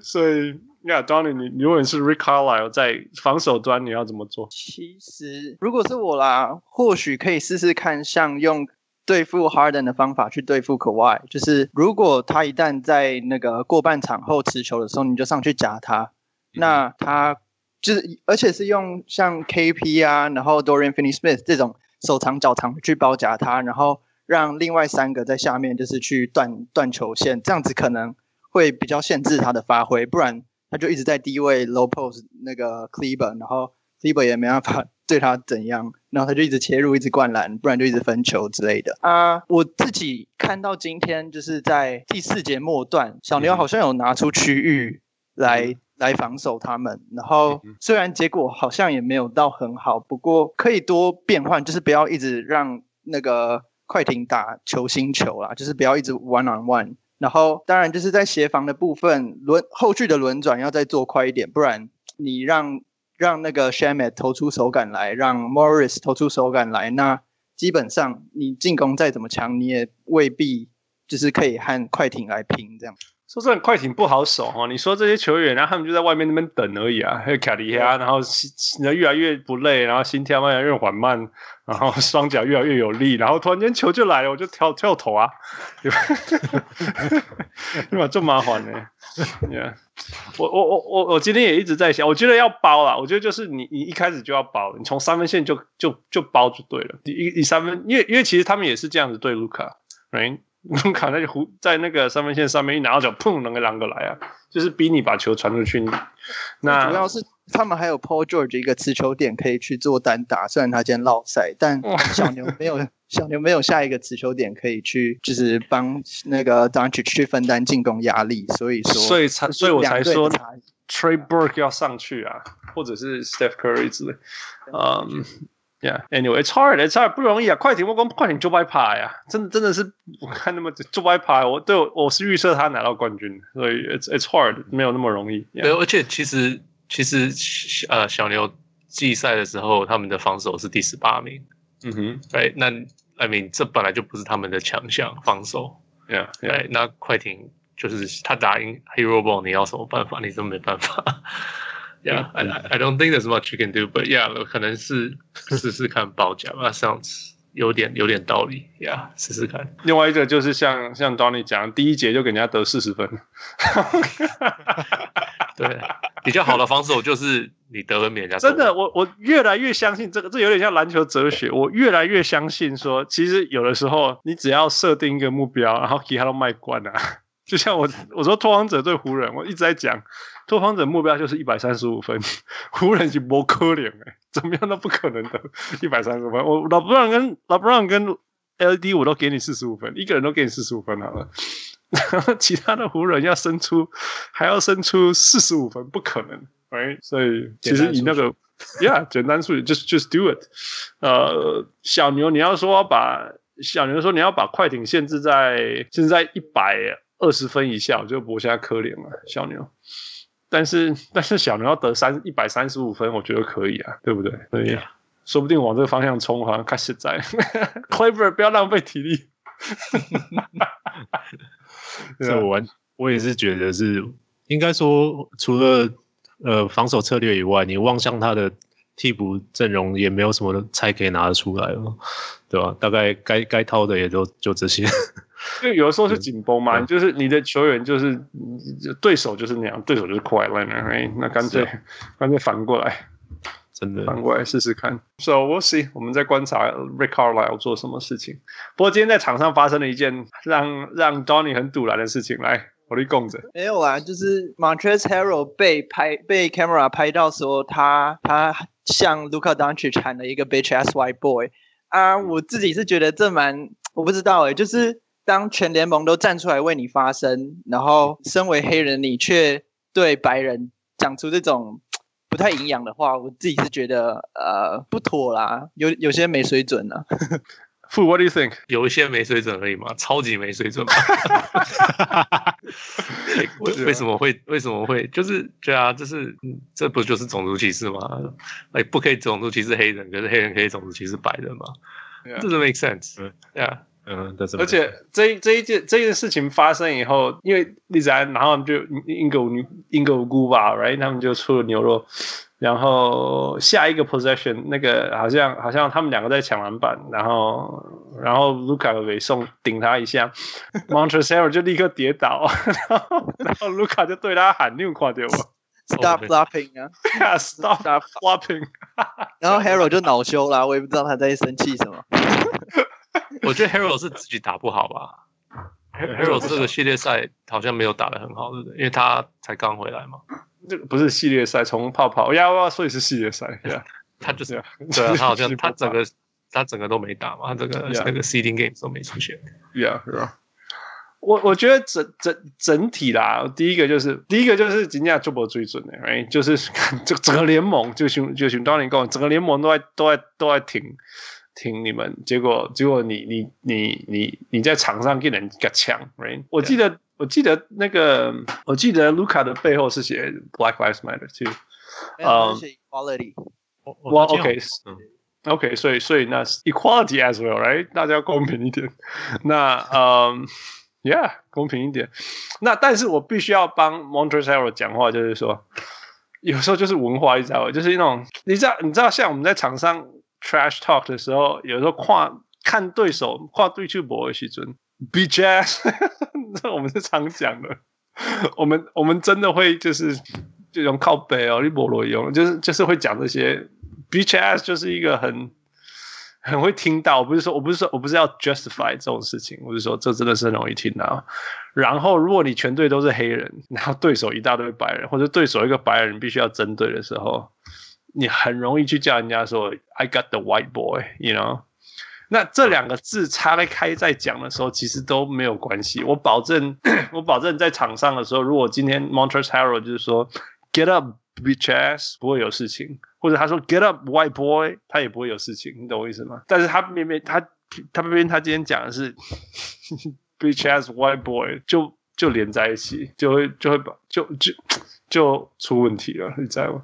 所以呀，Donny，你如果你是 Rick Carlisle 在防守端，你要怎么做？其实，如果是我啦，或许可以试试看，像用对付 Harden 的方法去对付 Kawhi，就是如果他一旦在那个过半场后持球的时候，你就上去夹他，那他就是，而且是用像 KP 啊，然后 Dorian Finney-Smith 这种手长脚长去包夹他，然后。让另外三个在下面就是去断断球线，这样子可能会比较限制他的发挥，不然他就一直在低位 low post 那个 c l e b e r 然后 c l e b e r 也没办法 [LAUGHS] 对他怎样，然后他就一直切入，一直灌篮，不然就一直分球之类的啊。我自己看到今天就是在第四节末段，小牛好像有拿出区域来、嗯、来防守他们，然后虽然结果好像也没有到很好，不过可以多变换，就是不要一直让那个快艇打球星球啦，就是不要一直 one on one。然后当然就是在协防的部分，轮后续的轮转要再做快一点，不然你让。让那个 Shamet 投出手感来，让 Morris 投出手感来，那基本上你进攻再怎么强，你也未必就是可以和快艇来拼这样。说真的，快艇不好守哈。你说这些球员，然后他们就在外面那边等而已啊。还有卡利亚，然后心越来越不累，然后心跳越来越缓慢，然后双脚越来越有力，然后突然间球就来了，我就跳跳投啊，对吧？对吧？这么麻烦呢？Yeah，我我我我我今天也一直在想，我觉得要包啦。我觉得就是你你一开始就要包，你从三分线就就就包就对了。一一三分，因为因为其实他们也是这样子对卢卡，right？卢卡那就弧在那个三分线上面一拿到脚，砰，能个两个来啊，就是逼你把球传出去。那主要是他们还有 Paul George 一个持球点可以去做单打，虽然他今天落赛，但 [LAUGHS] 小牛没有小牛没有下一个持球点可以去，就是帮那个 Doncic 去分担进攻压力，所以说，所以才所以我才说 Trey Burke 要上去啊，或者是 Steph Curry 之类，嗯。Yeah，anyway，it's hard，it's hard，不容易啊！快艇，我讲快艇就白爬呀，真的真的是我看那么就白爬，我对我我是预测他拿到冠军，所以 it's it's hard，没有那么容易。Yeah. 对，而且其实其实呃小牛季赛的时候，他们的防守是第十八名。嗯哼，哎，那 I mean 这本来就不是他们的强项，防守。Yeah，哎，yeah. 那快艇就是他打赢 Hero Ball，你要什么办法？你真没办法。Yeah, I I don't think there's much you can do, but yeah，可能是 [LAUGHS] 试试看报价吧，sounds 有点有点道理，Yeah，试试看。另外一个就是像像 Donny 讲，第一节就给人家得四十分，[LAUGHS] 对，比较好的防守就是你得分比人家真的，我我越来越相信这个，这有点像篮球哲学，我越来越相信说，其实有的时候你只要设定一个目标，然后其他都卖关啊。就像我我说拓荒者对湖人，我一直在讲拓荒者目标就是一百三十五分，[LAUGHS] 湖人是不可能哎，怎么样都不可能的，一百三十五分。我老布朗跟老布朗跟 LD 我都给你四十五分，一个人都给你四十五分好了，然 [LAUGHS] 后其他的湖人要生出还要生出四十五分，不可能哎，所以其实以那个，[LAUGHS] Yeah，简单数据，just just do it。呃，小牛你要说把小牛说你要把快艇限制在限制在一百。二十分以下，我就博下可怜了，小牛。但是，[LAUGHS] 但是小牛要得三一百三十五分，我觉得可以啊，对不对？对呀，说不定往这个方向冲，好像开始在。[LAUGHS] Clever，不要浪费体力。[LAUGHS] 这我完，我也是觉得是应该说，除了呃防守策略以外，你望向他的替补阵容，也没有什么菜可以拿得出来了，对吧？大概该该掏的也都就这些。就有的时候是紧绷嘛，就是你的球员就是对手就是那样，对手就是快烂了，哎，那干脆干脆反过来，[LAUGHS] 真的反过来试试看。So we'll see，我们在观察 Rick Carlisle 做什么事情。不过今天在场上发生了一件让让 Donny 很堵然的事情，来，我力供着。没有啊，就是 Montrezl Harrell 被拍被 camera 拍到说他他向 Luka Doncic 喊了一个 bitch ass white boy 啊，我自己是觉得这蛮我不知道哎、欸，就是。当全联盟都站出来为你发声，然后身为黑人你却对白人讲出这种不太营养的话，我自己是觉得呃不妥啦，有有些没水准呢、啊。Fu，What do you think？有一些没水准而已嘛，超级没水准嘛。为 [LAUGHS] 为什么会为什么会就是对啊，这是这不就是种族歧视吗？哎，不可以种族歧视黑人，可是黑人可以种族歧视白人吗？这是 make sense，对啊。嗯，而且这这一件这件事情发生以后，因为丽子安，然后就英格英格乌古吧，right，他们就出了牛肉，然后下一个 possession 那个好像好像他们两个在抢篮板，然后然后卢卡尾送顶他一下，Montrezl Harrell 就立刻跌倒，[LAUGHS] 然后然后卢卡就对他喊，你有看到吗？Stop flopping 啊，[LAUGHS] Stop flopping，[LAUGHS] 然后 Harrell 就恼羞了，我也不知道他在生气什么。我觉得 Harrell 是自己打不好吧？[LAUGHS] Harrell 这个系列赛好像没有打得很好，对不对？因为他才刚回来嘛。这个不是系列赛，从泡泡呀，所以是系列赛。[LAUGHS] 他就是 [LAUGHS] 对啊，他好像他整个他整个都没打嘛，他整个那个 seeding game 都没出现。Yeah，是吧？我我觉得整整整体啦，第一个就是第一个就是今天做不最准的，right？就是这整个联盟就寻就寻当年讲，整个联盟都在都在都在挺挺你们，结果结果你你你你你在场上给人家抢，right？我记得我记得那个我记得卢卡的背后是写 Black Lives Matter too，嗯，Equality，我 OK，嗯，OK，所以所以那 Equality as well，right？大家要公平一点，[LAUGHS] 那嗯。Yeah，公平一点。那但是我必须要帮 Montreal 讲话，就是说，有时候就是文化，你知道吗？就是那种，你知道，你知道，像我们在场上 trash talk 的时候，有时候跨看对手跨对去搏的时阵，bitch ass，[LAUGHS] 这我们是常讲的。我们我们真的会就是这种靠北哦，你菠萝用，就是就是会讲这些 BJS 就是一个很。很会听到，我不是说，我不是说，我不是要 justify 这种事情，我是说，这真的是很容易听到。然后，如果你全队都是黑人，然后对手一大堆白人，或者对手一个白人必须要针对的时候，你很容易去叫人家说 "I got the white boy"，you know？那这两个字拆开在讲的时候，其实都没有关系。我保证，[CLEARS THROAT] 我保证在场上的时候，如果今天 Montrezl Harrell 就是说 "Get up"。Bitch ass 不会有事情，或者他说 Get up, white boy，他也不会有事情，你懂我意思吗？但是他偏偏他他偏偏他今天讲的是 [LAUGHS] Bitch ass white boy，就就连在一起，就会就会把就就就出问题了，你知道吗？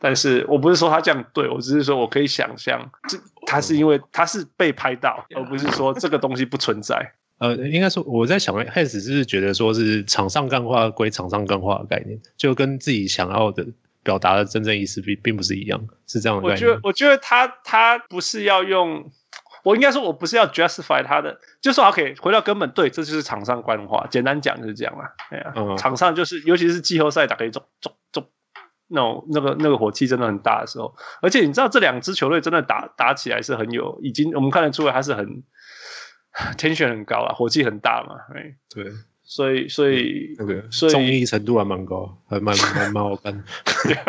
但是我不是说他这样对，我只是说我可以想象，这他是因为他是被拍到，而不是说这个东西不存在。呃，应该说我在想是不是觉得说是场上干话归场上干话的概念，就跟自己想要的表达的真正意思并并不是一样，是这样的概念。我觉得，我觉得他他不是要用，我应该说我不是要 justify 他的，就说 OK，回到根本，对，这就是场上干话，简单讲就是这样啦。哎呀，嗯、场上就是，尤其是季后赛打可以中中中那种那个那个火气真的很大的时候，而且你知道这两支球队真的打打起来是很有，已经我们看得出来他是很。tension 很高啊，火气很大嘛，对，所以所以那个所以综艺程度还蛮高，还蛮蛮蛮好看，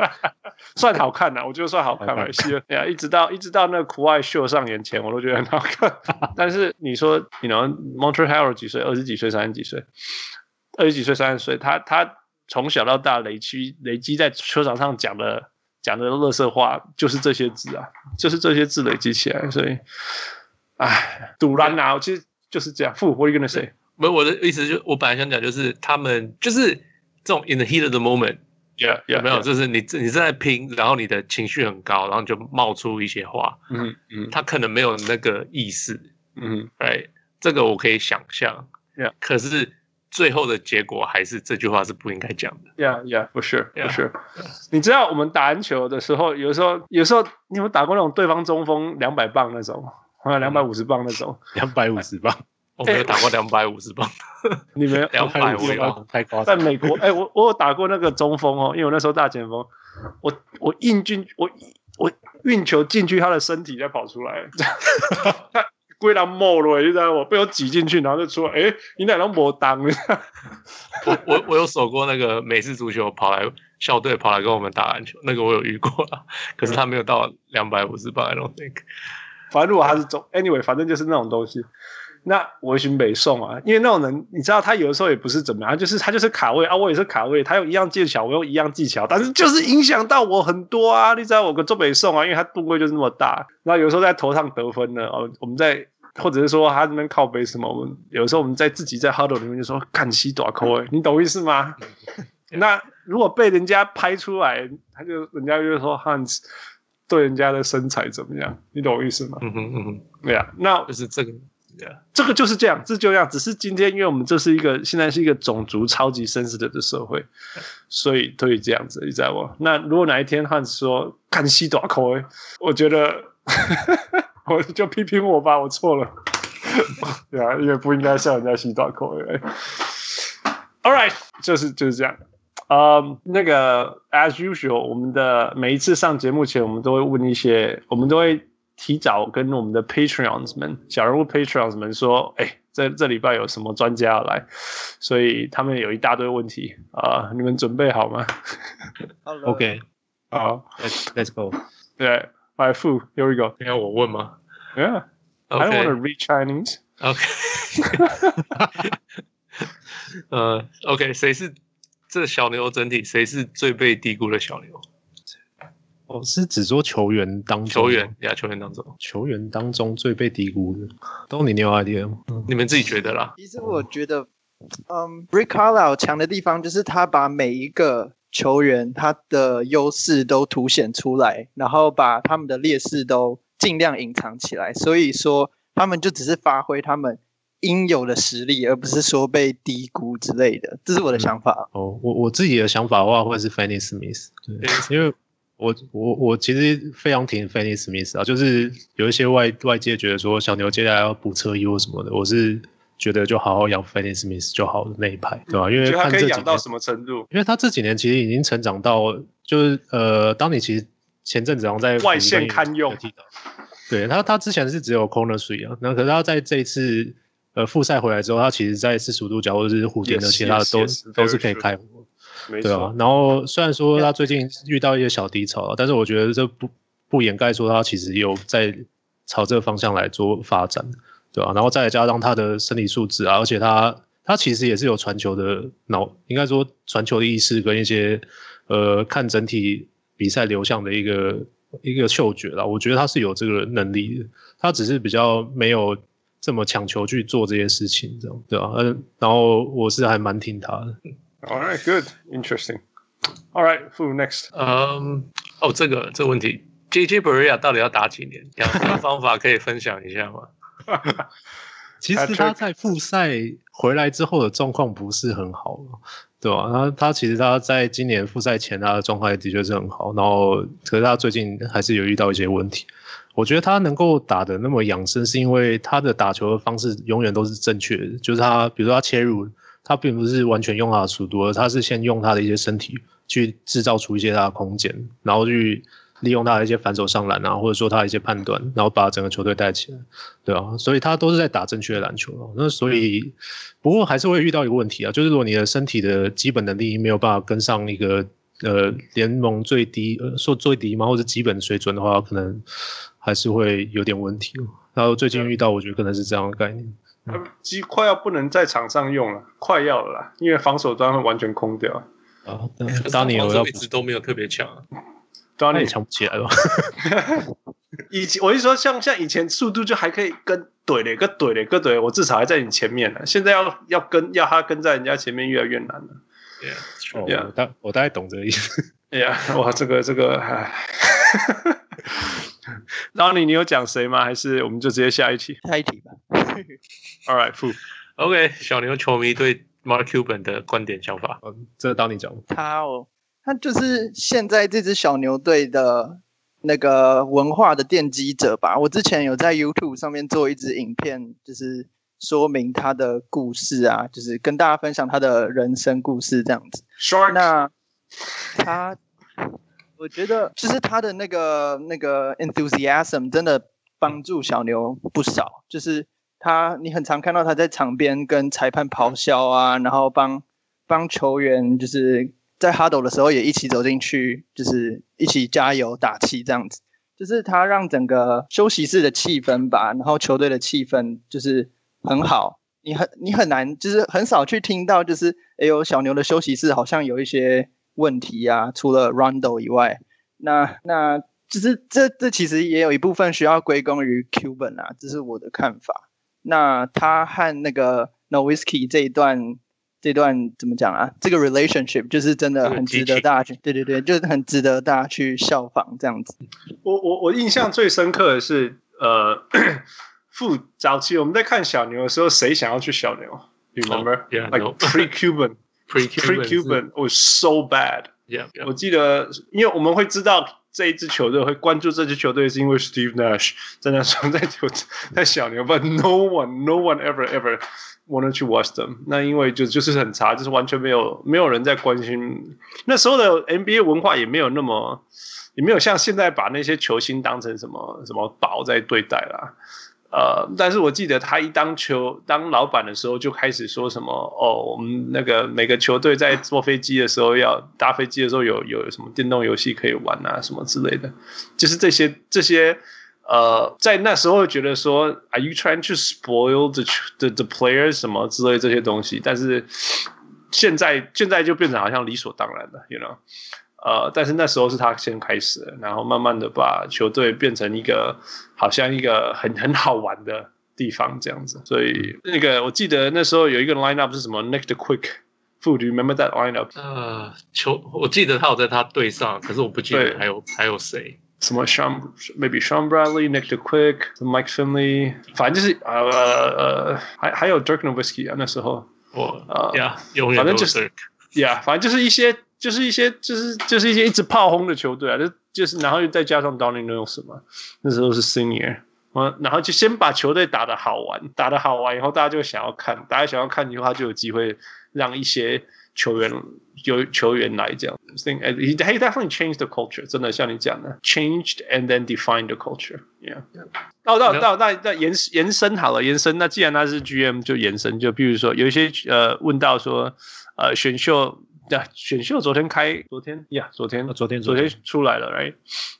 [LAUGHS] 算好看的，我觉得算好看了。是，对啊，一直到一直到那个苦爱秀上演前，我都觉得很好看。[LAUGHS] 但是你说，你 know Montrezl Harrell 几岁？二十几岁？三十几岁？二十几岁？三十岁？他他从小到大累积累积在球场上讲的讲的乐色话，就是这些字啊，就是这些字累积起来，所以。哎，赌烂啊！其实就是这样。What are you gonna say？没，我的意思就，我本来想讲，就是他们就是这种 in the heat of the moment，yeah, yeah, 有没有.就是你你正在拼，然后你的情绪很高，然后就冒出一些话。嗯嗯，他可能没有那个意思。嗯，哎，这个我可以想象。Yeah. 可是最后的结果还是这句话是不应该讲的。Yeah, yeah, for sure, for sure. 你知道我们打篮球的时候，有时候有时候你有没有打过那种对方中锋两百磅那种？好像两百五十磅那种，[LAUGHS] 两百五十磅，我没有打过两百五十磅。[LAUGHS] 你没有 [LAUGHS] 两百五十磅太夸张。在美国，哎、欸，我我有打过那个中锋哦，因为我那时候大前锋，我我运进我我运球进去，他的身体再跑出来，他归到末了，就在我被我挤进去，然后就说，哎、欸，你哪能没当？我我我有守过那个美式足球，跑来校队跑来跟我们打篮球，那个我有遇过，可是他没有到两百五十磅，I don't think。反正如果他是中，anyway，反正就是那种东西。那我寻北宋啊，因为那种人，你知道他有的时候也不是怎么样，就是他就是卡位啊，我也是卡位，他有一样技巧，我有一样技巧，但是就是影响到我很多啊。你知道我跟中北宋啊，因为他动位就是那么大，然后有时候在头上得分呢，哦，我们在或者是说他那边靠背什么，我们有时候我们在自己在 huddle 里面就说干西短扣，你懂意思吗？[LAUGHS] 那如果被人家拍出来，他就人家就说 Hans。对人家的身材怎么样？你懂我意思吗？嗯哼嗯哼，对呀，那就是这个，这个就是这样，这就这样。只是今天，因为我们这是一个现在是一个种族超级绅士的社会，所以可以这样子，你知道吗？那如果哪一天汉说看西短口，我觉得 [LAUGHS] 我就批评我吧，我错了，[LAUGHS] 对啊，因为不应该笑人家西短口。All right，就是就是这样。呃，um, 那个 as usual，我们的每一次上节目前，我们都会问一些，我们都会提早跟我们的 Patreons 们、小人物 Patreons 们说，哎，这这礼拜有什么专家要来，所以他们有一大堆问题啊，uh, 你们准备好吗？OK，好，Let's Let's go。对，My food. Here we go. 要我问吗？Yeah. I don't want to read Chinese. OK. 呃，OK，谁是这小牛整体谁是最被低估的小牛？哦，是只说球员当中，球员呀，球员当中，球员当中最被低估的，都你牛 idea 吗？你们自己觉得啦。其实我觉得，嗯，Rick Carlisle 强的地方就是他把每一个球员他的优势都凸显出来，然后把他们的劣势都尽量隐藏起来，所以说他们就只是发挥他们应有的实力，而不是说被低估之类的。这是我的想法。嗯、哦，我我自己的想法的话，会是 Finney Smith，对，因为。我我我其实非常挺 Finney Smith 啊，就是有一些外外界觉得说小牛接下来要补车衣或什么的，我是觉得就好好养 Finney Smith 就好的那一派，对吧？因为他可以养到什么程度？因为他这几年其实已经成长到，就是呃，当你其实前阵子好像在外线堪用，对他他之前是只有 corner three 啊，那可是他在这一次呃复赛回来之后，他其实在四十五度角或者是弧点的其他的都都是可以开火。对啊，然后虽然说他最近遇到一些小低潮，但是我觉得这不不掩盖说他其实有在朝这个方向来做发展，对吧？然后再加上他的身体素质啊，而且他他其实也是有传球的脑，应该说传球的意识跟一些呃看整体比赛流向的一个一个嗅觉啦。我觉得他是有这个能力的，他只是比较没有这么强求去做这些事情，这样对吧？嗯，然后我是还蛮听他的。All right, good, interesting. All right, who next? 嗯，哦，这个这个问题，JJ Barea 到底要打几年？有什么方法可以分享一下吗？[LAUGHS] 其实他在复赛回来之后的状况不是很好，对吧？他他其实他在今年复赛前他的状态的确是很好，然后可是他最近还是有遇到一些问题。我觉得他能够打的那么养生，是因为他的打球的方式永远都是正确的，就是他比如说他切入。他并不是完全用他的速度，而他是先用他的一些身体去制造出一些他的空间，然后去利用他的一些反手上篮啊，或者说他的一些判断，然后把整个球队带起来，对啊，所以他都是在打正确的篮球。那所以，不过还是会遇到一个问题啊，就是如果你的身体的基本能力没有办法跟上一个呃联盟最低呃说最低嘛，或者基本水准的话，可能还是会有点问题。然后最近遇到，我觉得可能是这样的概念。他几快要不能在场上用了，快要了啦，因为防守端会完全空掉。啊，当年我一直都没有特别强，当年也强不起来了。以前我一说像像以前速度就还可以跟怼嘞，个怼嘞，个怼，我至少还在你前面呢。现在要要跟要他跟在人家前面越来越难了。Yeah, yeah. 我大我大概懂这个意思。哎呀，哇，这个这个，哎。[LAUGHS] 然后你你有讲谁吗？还是我们就直接下一题？下一题吧。All right, food. OK，小牛球迷对 Mark Cuban 的观点想法，嗯，这当你讲。他哦，他就是现在这支小牛队的那个文化的奠基者吧。我之前有在 YouTube 上面做一支影片，就是说明他的故事啊，就是跟大家分享他的人生故事这样子。Shark. 那他。我觉得就是他的那个那个 enthusiasm 真的帮助小牛不少。就是他，你很常看到他在场边跟裁判咆哮啊，然后帮帮球员就是在 huddle 的时候也一起走进去，就是一起加油打气这样子。就是他让整个休息室的气氛吧，然后球队的气氛就是很好。你很你很难就是很少去听到就是哎呦小牛的休息室好像有一些。问题啊，除了 Rondo 以外，那那就是这这其实也有一部分需要归功于 Cuban 啊，这是我的看法。那他和那个 Nowitzki 这一段这段怎么讲啊？这个 relationship 就是真的很值得大家去，对对对，就是很值得大家去效仿这样子。我我我印象最深刻的是，呃，复早期我们在看小牛的时候，谁想要去小牛 remember? Oh, yeah, like no. pre-Cuban. Pre-Cuban was so bad. Yeah, yeah. 我记得，因为我们会知道这一支球队会关注这支球队，是因为 Steve Nash 在那时候在球在小牛，But no one, no one ever ever wanted to watch them。那因为就就是很差，就是完全没有没有人在关心。那时候的 NBA 文化也没有那么，也没有像现在把那些球星当成什么什么宝在对待啦。呃，但是我记得他一当球当老板的时候，就开始说什么哦，我们那个每个球队在坐飞机的时候要搭飞机的时候有有什么电动游戏可以玩啊，什么之类的，就是这些这些呃，在那时候觉得说，Are you trying to spoil the the the players 什么之类这些东西，但是现在现在就变成好像理所当然的，you know。呃，但是那时候是他先开始的，然后慢慢的把球队变成一个好像一个很很好玩的地方这样子。所以那个我记得那时候有一个 lineup 是什么 Nick the Quick，Do you remember that lineup？呃，球我记得他有在他队上，可是我不记得还有还有谁。什么 Sean maybe Sean Bradley，Nick the Quick，Mike Finley，反正就是呃呃还还有 Dirk Nowitzki 啊那时候。我呃反正就是 yeah，反正就是一些。就是一些，就是就是一些一直炮轰的球队啊，就就是，然后又再加上 Donnie Nelson 嘛，那时候是 Senior，嗯，然后就先把球队打得好玩，打得好玩以后，大家就想要看，大家想要看以后，他就有机会让一些球员有球员来这样。Think he he definitely changed the culture，真的像你讲的，changed and then defined the culture，yeah。到到到那那延延伸好了，延伸。那既然他是 GM，就延伸，就比如说有一些呃问到说呃选秀。对，选秀昨天开，昨天呀，昨天，昨天，昨天出来了，right？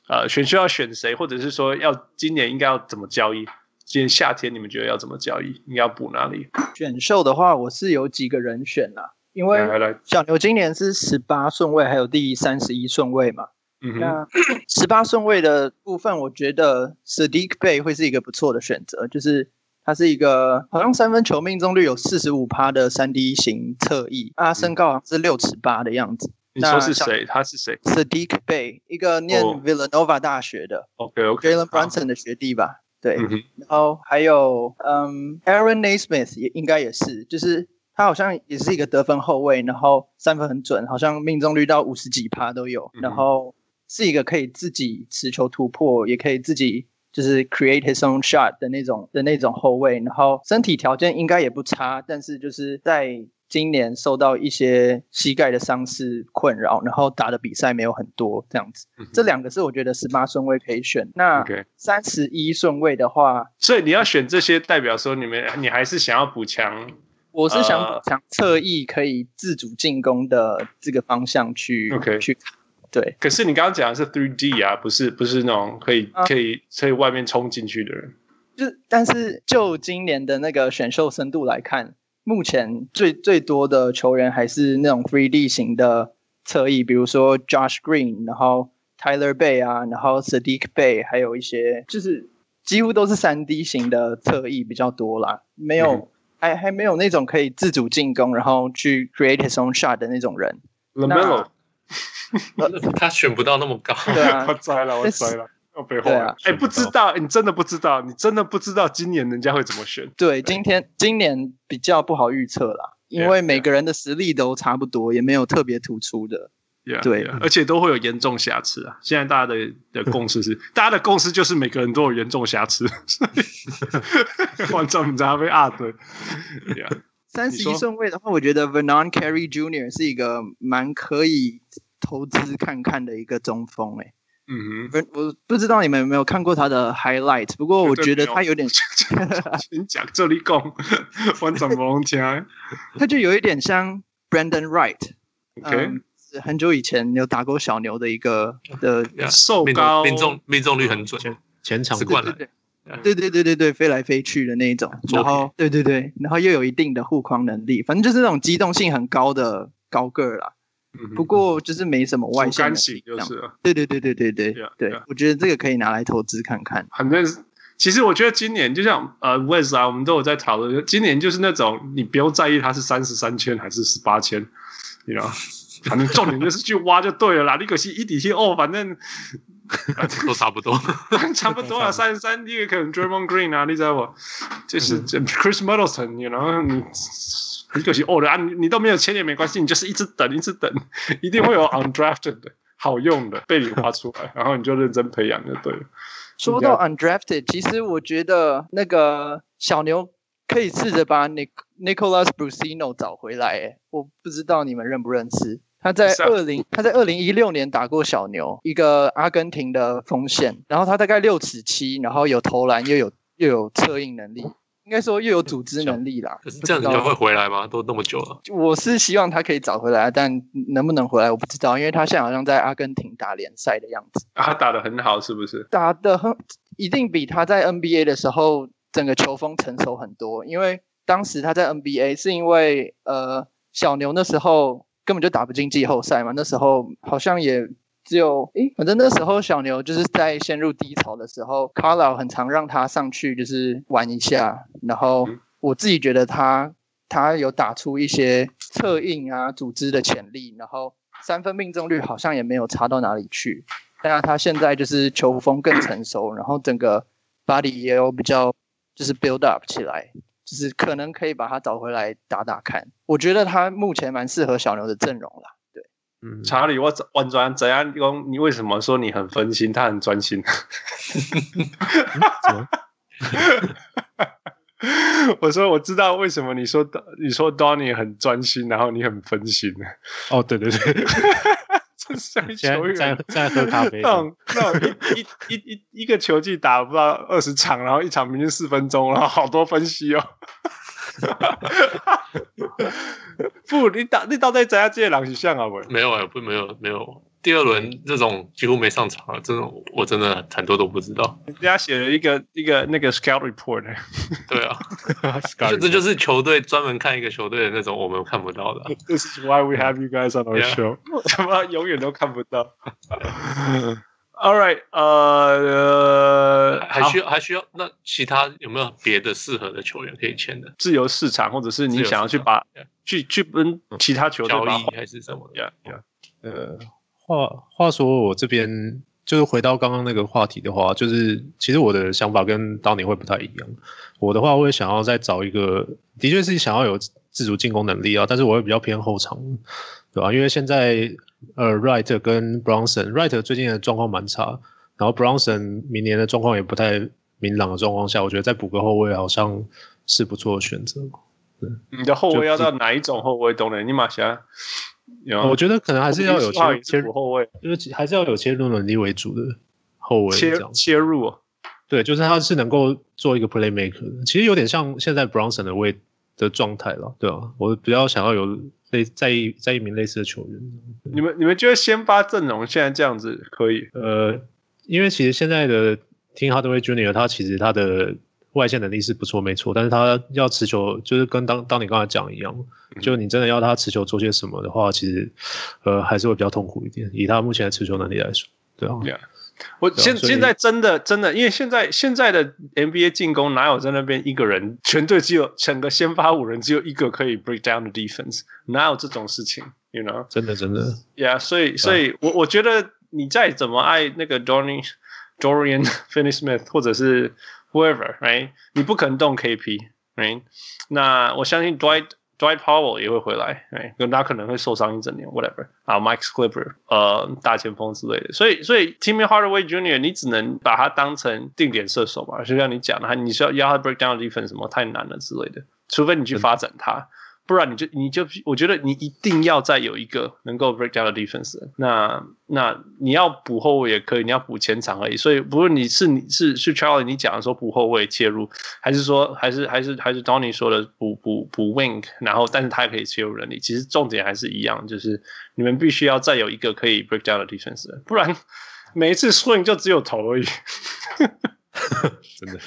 呃，选秀要选谁，或者是说要今年应该要怎么交易？今年夏天你们觉得要怎么交易？应该要补哪里？选秀的话，我是有几个人选啦，因为小牛今年是十八顺位，还有第三十一顺位嘛。嗯哼。那十八顺位的部分，我觉得 Saddiq Bay 会是一个不错的选择，就是。他是一个好像三分球命中率有四十五趴的三 D 型侧翼，啊，身高好像是六尺八的样子。你说是谁？他是谁？Saddiq Bay，一个念 Villanova 大学的，OK，OK，Jalen Brunson 的学弟吧？对。然后还有，嗯，Aaron Nesmith 也应该也是，就是他好像也是一个得分后卫，然后三分很准，好像命中率到五十几趴都有，然后是一个可以自己持球突破，也可以自己。就是 create his own shot 的那种的那种后卫，然后身体条件应该也不差，但是就是在今年受到一些膝盖的伤势困扰，然后打的比赛没有很多这样子。嗯、这两个是我觉得十八顺位可以选。那三十一顺位的话，所以你要选这些，代表说你们你还是想要补强？我是想补强侧翼可以自主进攻的这个方向去.去。对，可是你刚刚讲的是 three D 啊，不是不是那种可以、啊、可以可以外面冲进去的人。就但是就今年的那个选秀深度来看，目前最最多的球员还是那种 three D 型的侧翼，比如说 Josh Green，然后 Tyler Bay 啊，然后 Saddiq Bey，还有一些就是几乎都是三 D 型的侧翼比较多啦，没有、嗯、还还没有那种可以自主进攻，然后去 create his own shot 的那种人。LaMelo [LAUGHS] 他选不到那么高，[LAUGHS] 对啊，[LAUGHS] 我栽了，我栽了，我背后了。哎，不知道，你真的不知道，你真的不知道今年人家会怎么选。对，今天今年比较不好预测啦，因为每个人的实力都差不多，也没有特别突出的。对，而且都会有严重瑕疵啊。现在大家的的共识是，大家的共识就是每个人都有严重瑕疵。我怎么着被压的？三十一顺位的话，我觉得 Vernon Carey Jr. 是一个蛮可以。投资看看的一个中锋，哎，嗯哼，我不知道你们有没有看过他的 highlight，不过我觉得他有点，[LAUGHS] 你讲这里讲，我怎么能听？他就有一点像 Brandon Wright，OK，很久以前有打过小牛的一个的瘦高，命中命中率很准，前场是灌篮，对对对对对，飞来飞去的那种，然后对对对，然后又有一定的护框能力，反正就是那种机动性很高的高个儿啦。不过就是没什么外线，就是对对对对对对对，我觉得这个可以拿来投资看看。反正其实我觉得今年就像呃 Wes 啊，我们都有在讨论，今年就是那种你不用在意它是三十三千还是十八千，你知道，反正重点就是去挖就对了啦。你可惜一底薪哦，反正 [LAUGHS] 都差不多，[LAUGHS] 差不多啊，三十三，你也可能 Draymond Green 啊，你知道不？就是 Chris Middleton，你知道你。很可惜哦的啊，你你都没有签也没关系，你就是一直等，一直等，一定会有 undrafted 的好用的被你挖出来，然后你就认真培养就对了。说到 undrafted，其实我觉得那个小牛可以试着把 Nic Nicolas Brussino 找回来。哎，我不知道你们认不认识，他在二零他在二零一六年打过小牛，一个阿根廷的锋线，然后他大概六尺七，然后有投篮又有。又有策应能力，应该说又有组织能力啦。可是这样子就会回来吗？都那么久了，我是希望他可以找回来，但能不能回来我不知道，因为他现在好像在阿根廷打联赛的样子。啊，他打的很好，是不是？打的很，一定比他在 NBA 的时候整个球风成熟很多。因为当时他在 NBA 是因为呃小牛那时候根本就打不进季后赛嘛，那时候好像也。只有诶，反正那时候小牛就是在陷入低潮的时候，Carlisle 很常让他上去就是玩一下，然后我自己觉得他他有打出一些策应啊、组织的潜力，然后三分命中率好像也没有差到哪里去，但是他现在就是球风更成熟，然后整个 body 也有比较就是 build up 起来，就是可能可以把他找回来打打看，我觉得他目前蛮适合小牛的阵容啦。嗯，查理，我婉转怎样用？你为什么说你很分心？他很专心。[LAUGHS] 我说我知道为什么你说你说 Donny 很专心，然后你很分心。哦，对对对，这像球员在在喝咖啡。[LAUGHS] 那种那种一一一一一个球季打不到二十场，然后一场平均四分钟，然后好多分析哦。[LAUGHS] [LAUGHS] 不，你打你到底怎样这些狼是像啊？不，没有啊，不，没有，没有。第二轮这种几乎没上场了，这种我真的很多都不知道。人家写了一个一个那个 scout report，对啊，[LAUGHS] 这这就是球队专门看一个球队的那种，我们看不到的。[LAUGHS] This is why we have you guys on our show。他妈永远都看不到。All right，呃，还需要还需要那其他有没有别的适合的球员可以签的？自由市场，或者是你想要去把去去跟其他球队交易还是什么的？呃，话话说我这边就是回到刚刚那个话题的话，就是其实我的想法跟当年会不太一样。我的话，我会想要再找一个，的确是想要有自主进攻能力啊，但是我会比较偏后场，对吧？因为现在。呃，Wright 跟 Brunson，Wright 最近的状况蛮差，然后 Brunson 明年的状况也不太明朗的状况下，我觉得再补个后卫好像是不错的选择。你的后卫要到哪一种后卫都能？你马霞，我觉得可能还是要有切切入后卫，就是还是要有切入能力为主的后卫。切切入、哦，对，就是他是能够做一个 playmaker 的，其实有点像现在 Bronson 的位的状态了，对吧？我比较想要有。类在意在一名类似的球员，你们你们觉得先发阵容现在这样子可以？呃，因为其实现在的 Tim Hardaway Junior 他其实他的外线能力是不错，没错，但是他要持球，就是跟当当你刚才讲一样，就你真的要他持球做些什么的话，其实呃还是会比较痛苦一点，以他目前的持球能力来说，对啊。Yeah. 我现现在真的真的，因为现在现在的 NBA 进攻哪有在那边一个人全队只有整个先发五人只有一个可以 break down the defense，哪有这种事情？You know？真的真的，Yeah，所以所以我我觉得你再怎么爱那个 Dorian Dorian [LAUGHS] Finney-Smith 或者是 whoever，right？你不可能动 KP，right？那我相信 Dwight。Dwight Powell 也会回来，，right？他可能会受伤一整年，whatever。啊，Mike Clipper 呃，大前锋之类的。所以，所以 Timmy Hardaway Jr. 你只能把他当成定点射手嘛，就像你讲的，你需要要他 break down defense 什么太难了之类的，除非你去发展他。不然你就你就我觉得你一定要再有一个能够 break down 的 defense。那那你要补后卫也可以，你要补前场而已。所以不论你是你是是 Charlie 你讲的说补后卫切入，还是说还是还是还是 Donny 说的补补补 wing，然后但是他也可以切入能力。其实重点还是一样，就是你们必须要再有一个可以 break down 的 defense，不然每一次 swing 就只有头而已。[LAUGHS] [LAUGHS] 真的，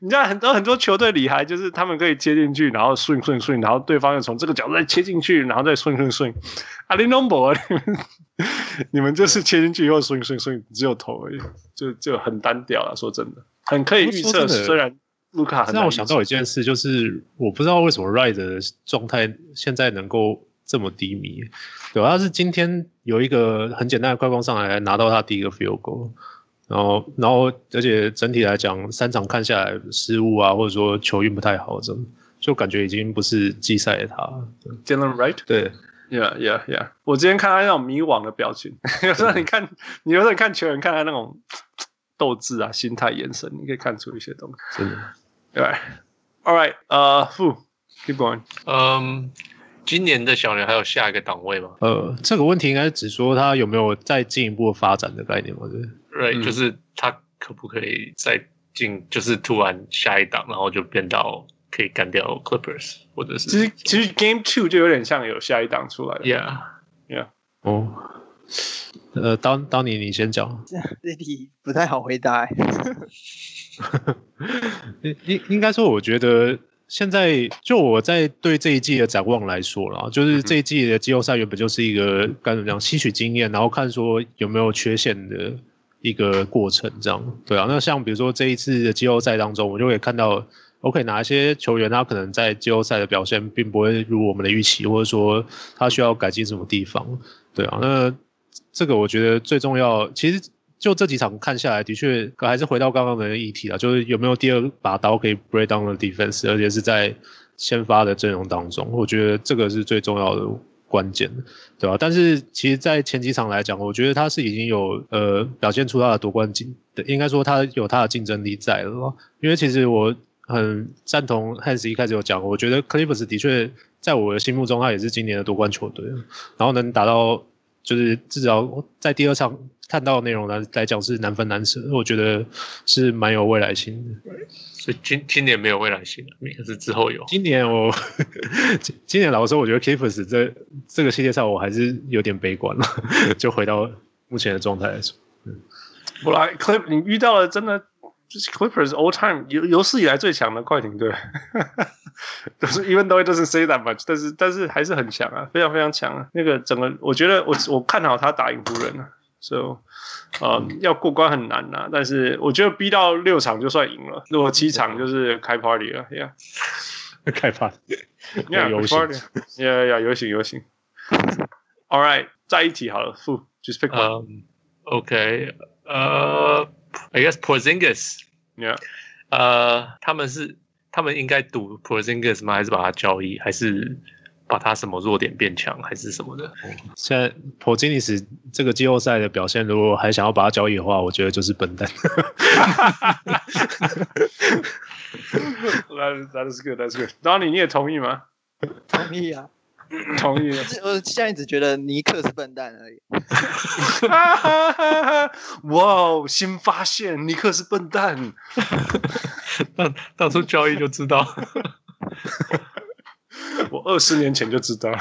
你知道很多很多球队厉害，就是他们可以切进去，然后顺顺顺，然后对方又从这个角度再切进去，然后再顺顺顺。阿里诺博，你们 [LAUGHS] 你们就是切进去以后顺顺顺，只有头而已，就就很单调了。说真的，很可以预测。虽然卢卡很，让我想到一件事，就是我不知道为什么 right 的状态现在能够这么低迷。主要是今天有一个很简单的快攻上来，拿到他第一个 field goal。然后，然后，而且整体来讲，三场看下来失误啊，或者说球运不太好，这种就感觉已经不是季赛的他。Dylan Wright，对，Yeah, Yeah, Yeah。我今天看他那种迷惘的表情，[LAUGHS] 有时候你看，你有时候你看球员，看他那种斗志啊、心态、眼神，你可以看出一些东西。真的，对。All right，呃、uh,，Fu，keep going。嗯，今年的小牛还有下一个档位吗？呃，这个问题应该是指说他有没有再进一步发展的概念吗？对。对，就是他可不可以再进就是突然下一档，然后就变到可以干掉 Clippers，或者是其实其实 Game Two 就有点像有下一档出来了。Yeah Yeah 哦，呃，当当你你先讲，这题不太好回答。[LAUGHS] 应应应该说，我觉得。现在就我在对这一季的展望来说了，就是这一季的季后赛原本就是一个该怎么讲，吸取经验，然后看说有没有缺陷的一个过程，这样对啊。那像比如说这一次的季后赛当中，我就会看到，OK，哪一些球员他可能在季后赛的表现并不会如我们的预期，或者说他需要改进什么地方，对啊。那这个我觉得最重要，其实。就这几场看下来，的确还是回到刚刚的议题了，就是有没有第二把刀可以 break down the defense，而且是在先发的阵容当中，我觉得这个是最重要的关键，对吧？但是其实，在前几场来讲，我觉得他是已经有呃表现出他的夺冠竞，应该说他有他的竞争力在了。因为其实我很赞同汉斯一开始有讲，我觉得 Clippers 的确在我的心目中，他也是今年的夺冠球队，然后能达到。就是至少在第二场看到的内容来来讲是难分难舍，我觉得是蛮有未来性的。所以今今年没有未来性，明年是之后有。今年我今年老实说，我觉得 Clippers 这这个系列赛我还是有点悲观了。[LAUGHS] 就回到目前的状态来说，嗯，不来 Clip，你遇到了真的就是 Clippers all time 有有史以来最强的快艇队。都是 even though it doesn't say that much，但是但是还是很强啊，非常非常强啊。那个整个，我觉得我我看好他打赢湖人啊，so，呃，要过关很难呐、啊。但是我觉得逼到六场就算赢了，如果七场就是开 party 了，yeah，开 party，yeah，游行，yeah yeah 游行游行。All right，在一起好了，负，just pick one，OK，呃，I guess Porzingis，yeah，呃，他们是。他们应该赌 Porzingis 吗？还是把他交易？还是把他什么弱点变强？还是什么的？现在 Porzingis 这个季后赛的表现，如果还想要把他交易的话，我觉得就是笨蛋。[LAUGHS] That that is good. That's good. Donny，你也同意吗？同意啊。同意。[LAUGHS] 我现在只觉得尼克是笨蛋而已。[LAUGHS] 哇哦，新发现尼克是笨蛋。当当初交易就知道。[LAUGHS] 我二十年前就知道。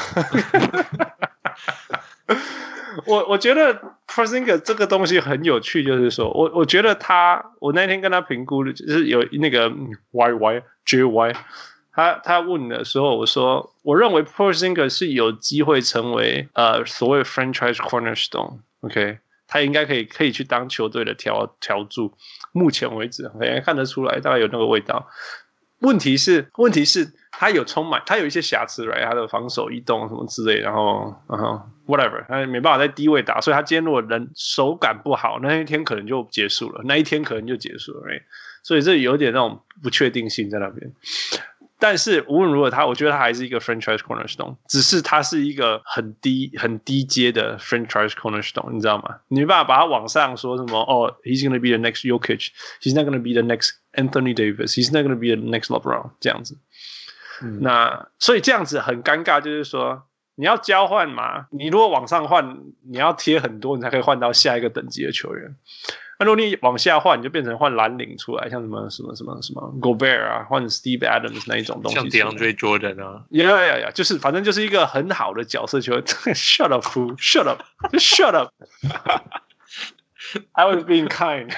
我我觉得 p r s i n g e r 这个东西很有趣，就是说我我觉得他，我那天跟他评估的就是有那个 Y Y J Y。他他问的时候，我说我认为 Porzingis 是有机会成为呃所谓 franchise cornerstone，OK，他应该可以可以去当球队的条条柱。目前为止，大家看得出来，大概有那个味道。问题是问题是，他有充满他有一些瑕疵，right？他的防守移动什么之类，然后然后 whatever，他没办法在低位打，所以他今天如果人手感不好，那一天可能就结束了，那一天可能就结束了，right？所以这有点那种不确定性在那边。但是无论如何，他我觉得他还是一个 franchise cornerstone，只是他是一个很低很低阶的 franchise cornerstone，你知道吗？你没办法把他往上说什么哦，he's gonna be the next Jokic，he's not gonna be the next Anthony Davis，he's not gonna be the next LeBron 这样子。嗯、那所以这样子很尴尬，就是说你要交换嘛，你如果往上换，你要贴很多，你才可以换到下一个等级的球员。那如果你往下换，你就变成换蓝领出来，像什么什么什么什么 Gobert 啊，换 Steve Adams 那一种东西，像 DeAndre Jordan 啊，呀呀呀，就是反正就是一个很好的角色球员。[LAUGHS] Shut up, fool! Shut up! Just shut up! I was being kind. [LAUGHS]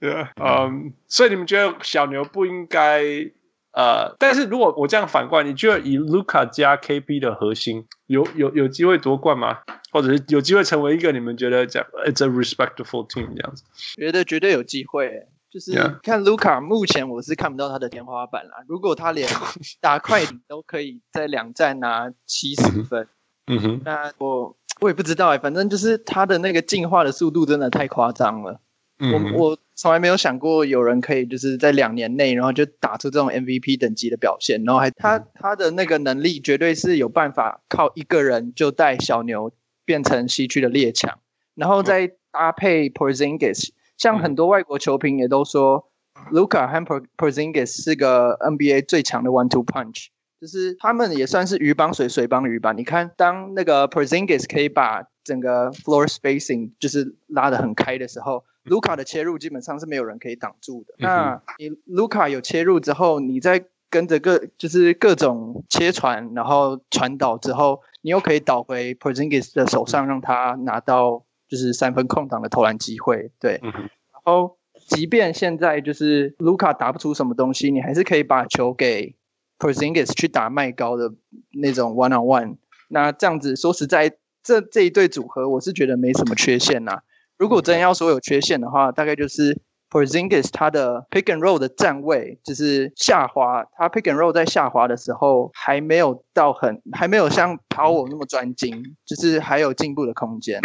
yeah. Um. 所以你们觉得小牛不应该？呃，但是如果我这样反过来，你觉得以卢卡加 KP 的核心有有有机会夺冠吗？或者是有机会成为一个你们觉得讲 it's a respectful team 这样子？觉得绝对有机会，就是看卢卡目前我是看不到他的天花板啦。如果他连 [LAUGHS] 打快艇都可以在两站拿七十分，嗯哼，那我我也不知道哎，反正就是他的那个进化的速度真的太夸张了。我我从来没有想过有人可以就是在两年内，然后就打出这种 MVP 等级的表现，然后还他他的那个能力绝对是有办法靠一个人就带小牛变成西区的列强，然后再搭配 Porzingis，像很多外国球评也都说，Luca 和 Porzingis 是个 NBA 最强的 One Two Punch，就是他们也算是鱼帮水，水帮鱼吧。你看，当那个 Porzingis 可以把整个 floor spacing 就是拉得很开的时候，卢卡的切入基本上是没有人可以挡住的。那你卢卡有切入之后，你再跟着各就是各种切传，然后传导之后，你又可以导回 Porzingis 的手上，让他拿到就是三分空档的投篮机会。对，然后。即便现在就是卢卡打不出什么东西，你还是可以把球给 Porzingis 去打麦高的那种 one on one。那这样子说实在，这这一对组合我是觉得没什么缺陷呐。如果真要说有缺陷的话，大概就是 Porzingis 他的 pick and roll 的站位就是下滑，他 pick and roll 在下滑的时候还没有到很，还没有像 Powell 那么专精，就是还有进步的空间。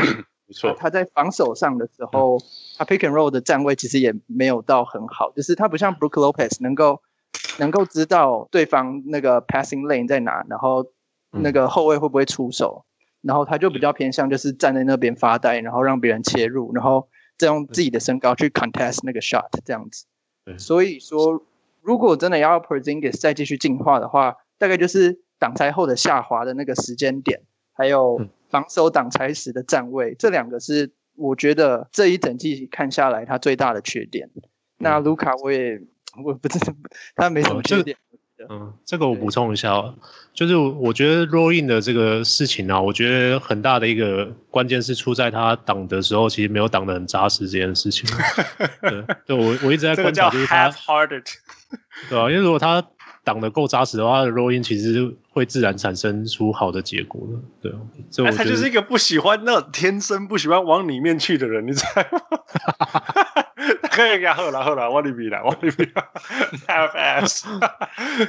没错，他在防守上的时候，他 pick and roll 的站位其实也没有到很好，就是他不像 Brook Lopez 能够能够知道对方那个 passing lane 在哪，然后那个后卫会不会出手，然后他就比较偏向就是站在那边发呆，然后让别人切入，然后再用自己的身高去 contest 那个 shot 这样子。所以说，如果真的要 Porzingis 再继续进化的话，大概就是挡拆后的下滑的那个时间点，还有。防守挡拆时的站位，这两个是我觉得这一整季看下来他最大的缺点。那卢卡我也 [LAUGHS] 我不知道他没什么缺点。嗯，这个我补充一下哦，就是我觉得 roll in 的这个事情啊，我觉得很大的一个关键是出在他挡的时候其实没有挡得很扎实这件事情。[LAUGHS] 对，对我我一直在观察就是他 half-hearted，对啊，因为如果他。挡得够扎实的话，的 roll in 其实会自然产生出好的结果的，对。所以他就是一个不喜欢那种天生不喜欢往里面去的人，你知道吗？可以给他喝了喝了，往里比来，往里比来 ass。[LAUGHS]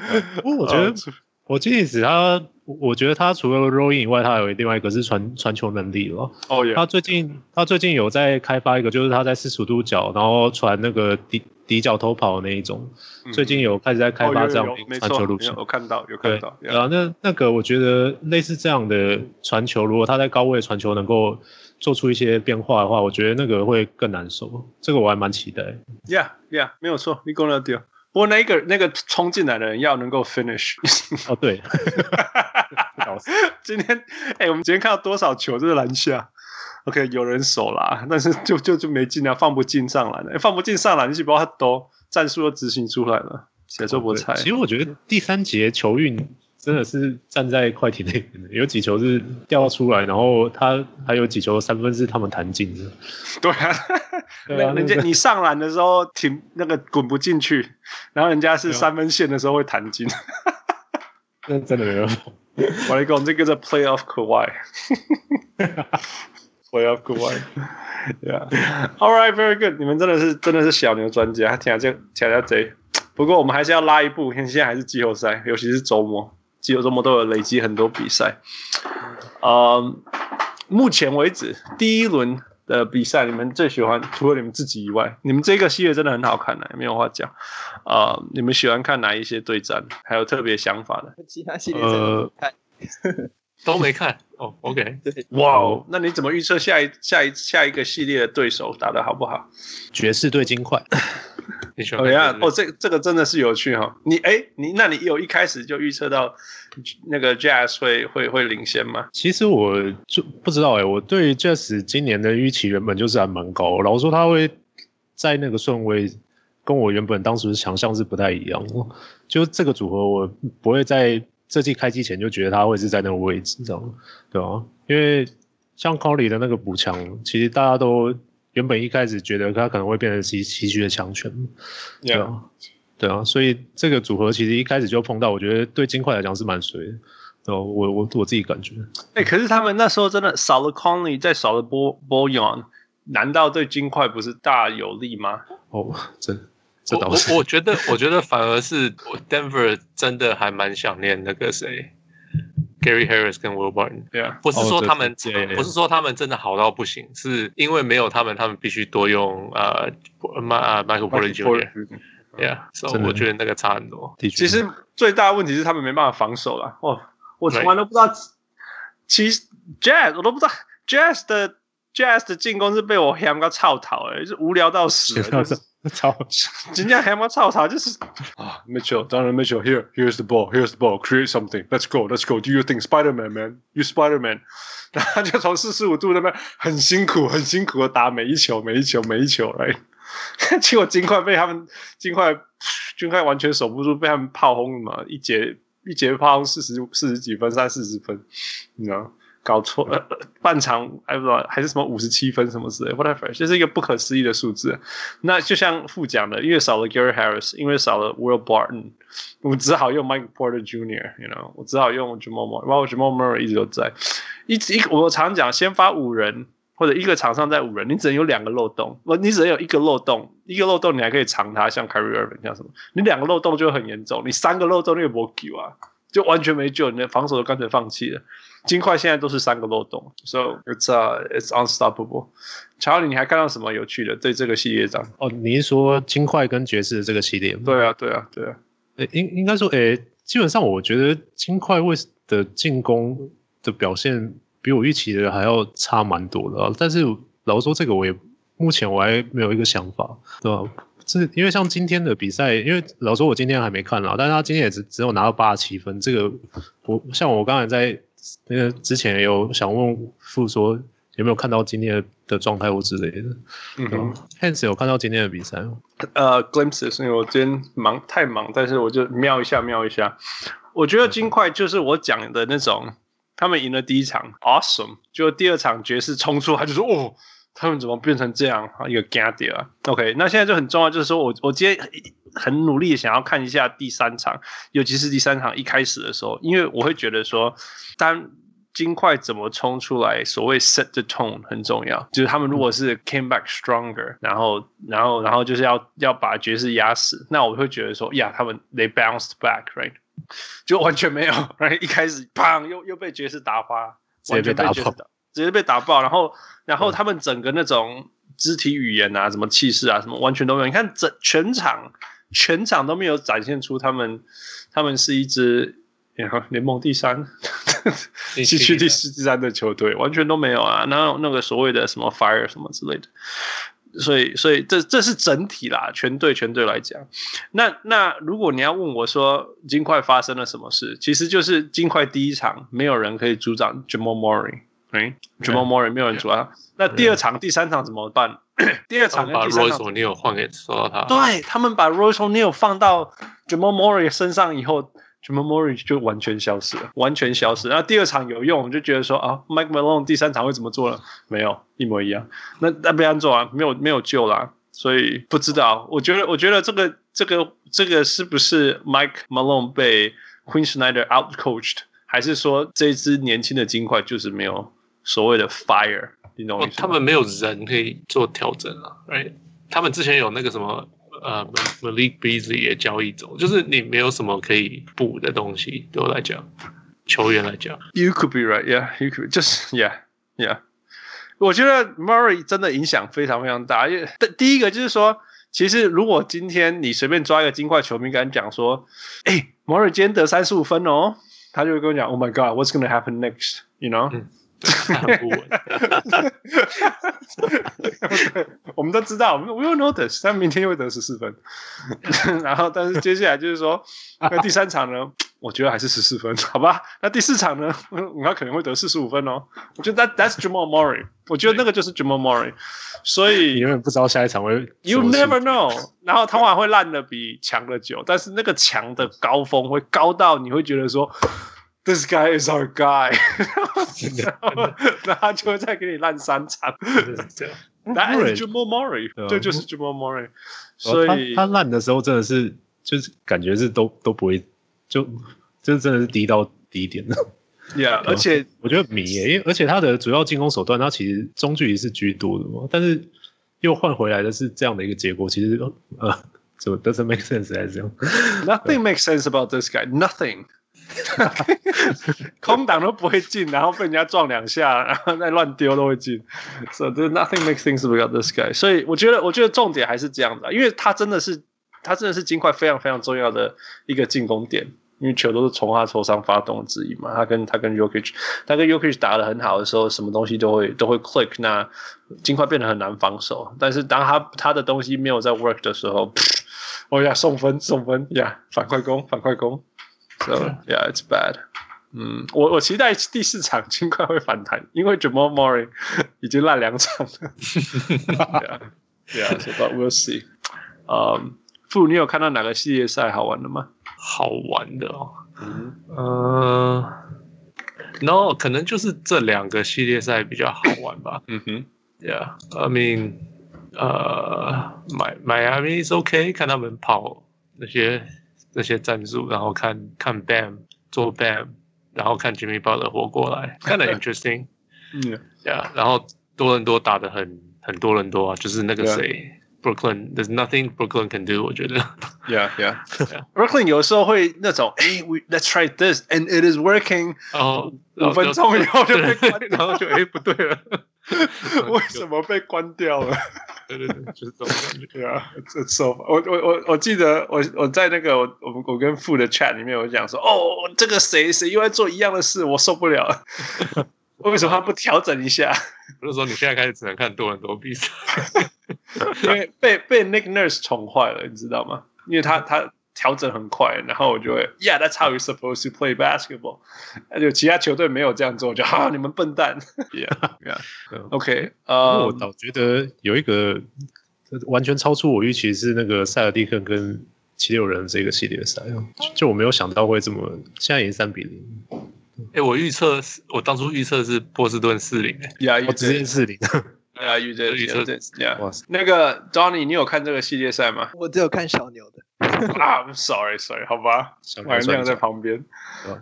[LAUGHS] 不过我觉得，[LAUGHS] 我记得他，我觉得他除了 rolling 以外，他还有另外一个是传传球能力了。哦耶！他最近他最近有在开发一个，就是他在四十度角，然后传那个底。底角偷跑的那一种，最近有开始在开发这样的传球路线，我看到有看到。对啊，那那个我觉得类似这样的传球，如果他在高位传球能够做出一些变化的话，我觉得那个会更难受。这个我还蛮期待。Yeah, yeah，没有错，你讲得对。不过那个那个冲进来的人要能够 finish。哦，对。[LAUGHS] 今天哎、欸，我们今天看到多少球这个篮下？OK，有人守啦，但是就就就没进啊，放不进上篮了，放不进上篮，你是不知道他都战术都执行出来了，写错不猜。其实我觉得第三节球运真的是站在快艇那边的，有几球是掉出来，然后他还有几球三分是他们弹进的。对啊，[LAUGHS] 对啊，人家你上篮的时候停那个滚不进去，然后人家是三分线的时候会弹进。那真的没有。我来讲这个叫 Playoff Kawhi。[LAUGHS] 我要国外，Yeah，All right，very good。你们真的是真的是小牛专家，听下这听下这。不过我们还是要拉一步，现在还是季后赛，尤其是周末，季后周末都有累积很多比赛。嗯，目前为止第一轮的比赛，你们最喜欢除了你们自己以外，你们这个系列真的很好看的，没有话讲。啊、嗯，你们喜欢看哪一些对战？还有特别想法的？其他系列真的看。[LAUGHS] 呃都没看 [LAUGHS] 哦、oh,，OK，哇哦，那你怎么预测下一下一下一个系列的对手打的好不好？爵士对金块，[LAUGHS] 你喜欢？哦呀，哦，这这个真的是有趣哈、哦。你哎，你那你有一开始就预测到那个 Jazz 会会会领先吗？其实我就不知道哎，我对 Jazz 今年的预期原本就是还蛮高，老实说他会在那个顺位跟我原本当时想象是不太一样，就这个组合我不会再。这季开机前就觉得他会是在那个位置，这样对啊，因为像 Conley 的那个补强，其实大家都原本一开始觉得他可能会变成西西区的强权，对啊.对啊，所以这个组合其实一开始就碰到，我觉得对金块来讲是蛮水的，哦，我我我自己感觉，哎、欸，可是他们那时候真的少了 Conley，再少了 Bo Boyon，难道对金块不是大有利吗？哦，真。我我我觉得，我觉得反而是 Denver 真的还蛮想念那个谁，Gary Harris 跟 Will Barton。对啊，不是说他们，不是说他们真的好到不行，是因为没有他们，他们必须多用呃麦 Michael Porter Jr. Yeah，所以我觉得那个差很多。其实最大的问题是他们没办法防守了。哦，我从来都不知道，其实 Jazz 我都不知道 Jazz 的 Jazz 的进攻是被我 ham 个操头哎，是无聊到死。[LAUGHS] 操，今天还没操操，就是啊，Mitchell，Donovan Mitchell，here，here's the ball，here's the ball，create something，let's go，let's go，do your thing，Spider-Man man，you Spider-Man，然后他就从四十五度那边很辛苦很辛苦的打每一球每一球每一球来，结果金块被他们金块金块完全守不住，被他们炮轰了嘛，一节一节炮轰四十四十几分三四十分，你知道。搞错，呃，半场还不知道还是什么五十七分什么之类，whatever，这是一个不可思议的数字。那就像副讲的，因为少了 Gary Harris，因为少了 Will Barton，我们只好用 Mike Porter Jr.，you know，我只好用 Jamal Murray，包括 Jamal Murray 一直都在。一直一我常讲，先发五人或者一个场上在五人，你只能有两个漏洞，不，你只能有一个漏洞，一个漏洞你还可以藏它，像 Kyrie Irving 像什么，你两个漏洞就很严重，你三个漏洞你没救啊，就完全没救，你的防守都干脆放弃了。金块现在都是三个漏洞，so it's uh it's unstoppable。乔里，你还看到什么有趣的对这个系列上？哦，你是说金块跟爵士的这个系列吗？对啊，对啊，对啊。诶，应应该说，诶，基本上我觉得金块为的进攻的表现比我预期的还要差蛮多的。但是老实说，这个我也目前我还没有一个想法，对吧？这因为像今天的比赛，因为老实说我今天还没看了，但是他今天也只只有拿到八十七分。这个我像我刚才在。那个之前有想问傅说有没有看到今天的状态或之类的，嗯哼，Hans 有看到今天的比赛吗？呃、uh,，glimpses，因为我今天忙太忙，但是我就瞄一下瞄一下。我觉得金块就是我讲的那种，他们赢了第一场，awesome，就第二场爵士冲出他就说哦，他们怎么变成这样？一个啊，OK，那现在就很重要，就是说我我今天。很努力想要看一下第三场，尤其是第三场一开始的时候，因为我会觉得说，当金块怎么冲出来，所谓 set the tone 很重要。就是他们如果是 came back stronger，然后，然后，然后就是要要把爵士压死，那我会觉得说，呀，他们 they bounced back，right？就完全没有，right？一开始砰，又又被爵士打花，完全被爵士打，直接被打爆，然后，然后他们整个那种肢体语言啊，什么气势啊，什么完全都没有。你看整全场。全场都没有展现出他们，他们是一支联盟第三，西 [LAUGHS] 区第四、第三的球队，完全都没有啊！然后那个所谓的什么 fire 什么之类的，所以，所以这这是整体啦，全队全队来讲。那那如果你要问我说，金块发生了什么事，其实就是金块第一场没有人可以阻挡 Jamal Murray，哎，Jamal Murray 没有人阻挡。那第二场、第三场怎么办？[COUGHS] 第二场跟第三场，把 Royce O'Neale 换给说到他，对他们把 Royce O'Neale 放到 Jamal Murray 身上以后，Jamal Murray 就完全消失了，完全消失。那第二场有用，我就觉得说啊，Mike Malone 第三场会怎么做呢？没有，一模一样。那那不然做啊，没有没有救啦。所以不知道。我觉得我觉得这个这个这个是不是 Mike Malone 被 Queen Snyder out coached，还是说这支年轻的金块就是没有所谓的 fire？你懂哦，他们没有人可以做调整啊，right？他们之前有那个什么呃，Malik Beasley 也交易走，就是你没有什么可以补的东西，对我来讲，球员来讲。You could be right, yeah. You could just, yeah, yeah. 我觉得 Murray 真的影响非常非常大，因为第一个就是说，其实如果今天你随便抓一个金块球迷跟他讲说，哎，Murray 今天得三十五分哦，他就会跟我讲，Oh my God, what's going to happen next? You know?、嗯很不稳，我们都知道，我们 we all know this，他明天又会得十四分，然后但是接下来就是说，那第三场呢，我觉得还是十四分，好吧？那第四场呢，他可能会得四十五分哦。我觉得 that that's Jamal Murray，我觉得那个就是 Jamal Murray，所以你永远不知道下一场会，You never know。然后他还会烂的比强的久，但是那个强的高峰会高到你会觉得说。This guy is our guy，那他就会再给你烂三场。那是 Jamal Murray，对，就是 Jamal Murray。所以他烂的时候真的是，就是感觉是都都不会，就就真的是低到低点了。Yeah，而且我觉得迷耶，因为而且他的主要进攻手段，他其实中距离是居多的嘛，但是又换回来的是这样的一个结果，其实呃，怎么 doesn't make sense 还是这样？Nothing makes sense about this guy. Nothing. [LAUGHS] 空档都不会进，然后被人家撞两下，[LAUGHS] 然后再乱丢都会进。So there's nothing makes things about this guy。所以我觉得，我觉得重点还是这样的，因为他真的是，他真的是金块非常非常重要的一个进攻点。因为球都是从他手上发动之一嘛。他跟他跟 Yokich，他跟 Yokich 打的很好的时候，什么东西都会都会 click，那金块变得很难防守。但是当他他的东西没有在 work 的时候，哦呀，送分送分呀，反快攻反快攻，so yeah it's bad。嗯，我我期待第四场尽快会反弹，因为 Jamal Murray 已经烂两场了。[LAUGHS] yeah yeah，so but we'll see。嗯，傅，你有看到哪个系列赛好玩的吗？好玩的哦，嗯呃，no，可能就是这两个系列赛比较好玩吧。[LAUGHS] 嗯哼，Yeah，I mean，呃，My，Miami is OK，看他们跑那些那些战术，然后看看 Bam 做 Bam，然后看 Jimmy Butler 活过来，kind of [LAUGHS] interesting。嗯，Yeah，然后多伦多打得很很多伦多啊，就是那个谁。Yeah. Brooklyn，there's nothing Brooklyn can do。我觉得，Yeah Yeah。Brooklyn 有时候会那种，哎，We let's try this and it is working。然后五分钟以后就被关，然后就哎不对了，为什么被关掉了？ [LAUGHS] 对对对，就是这种感觉。Yeah，这 so 我我我我记得我我在那个我我我跟富的 chat 里面我讲说，哦，这个谁谁又在做一样的事，我受不了了。[LAUGHS] 为什么他不调整一下？不是说你现在开始只能看多伦多比赛，[LAUGHS] 因为被被 Nick Nurse 宠坏了，你知道吗？因为他他调整很快，然后我就会，Yeah，that's how you're supposed to play basketball。那就其他球队没有这样做，就哈，[LAUGHS] 你们笨蛋。Yeah，Yeah，OK。[LAUGHS] 呃，我倒觉得有一个完全超出我预期是那个塞尔蒂克跟七六人这个系列赛，就我没有想到会这么，现在已经三比零。哎，我预测是，我当初预测是波士顿四零，哎，我直接四零，对啊，预测预测，呀，那个 Donny，你有看这个系列赛吗？我只有看小牛的。[LAUGHS] 啊，sorry，sorry，好吧，我还没有在旁边。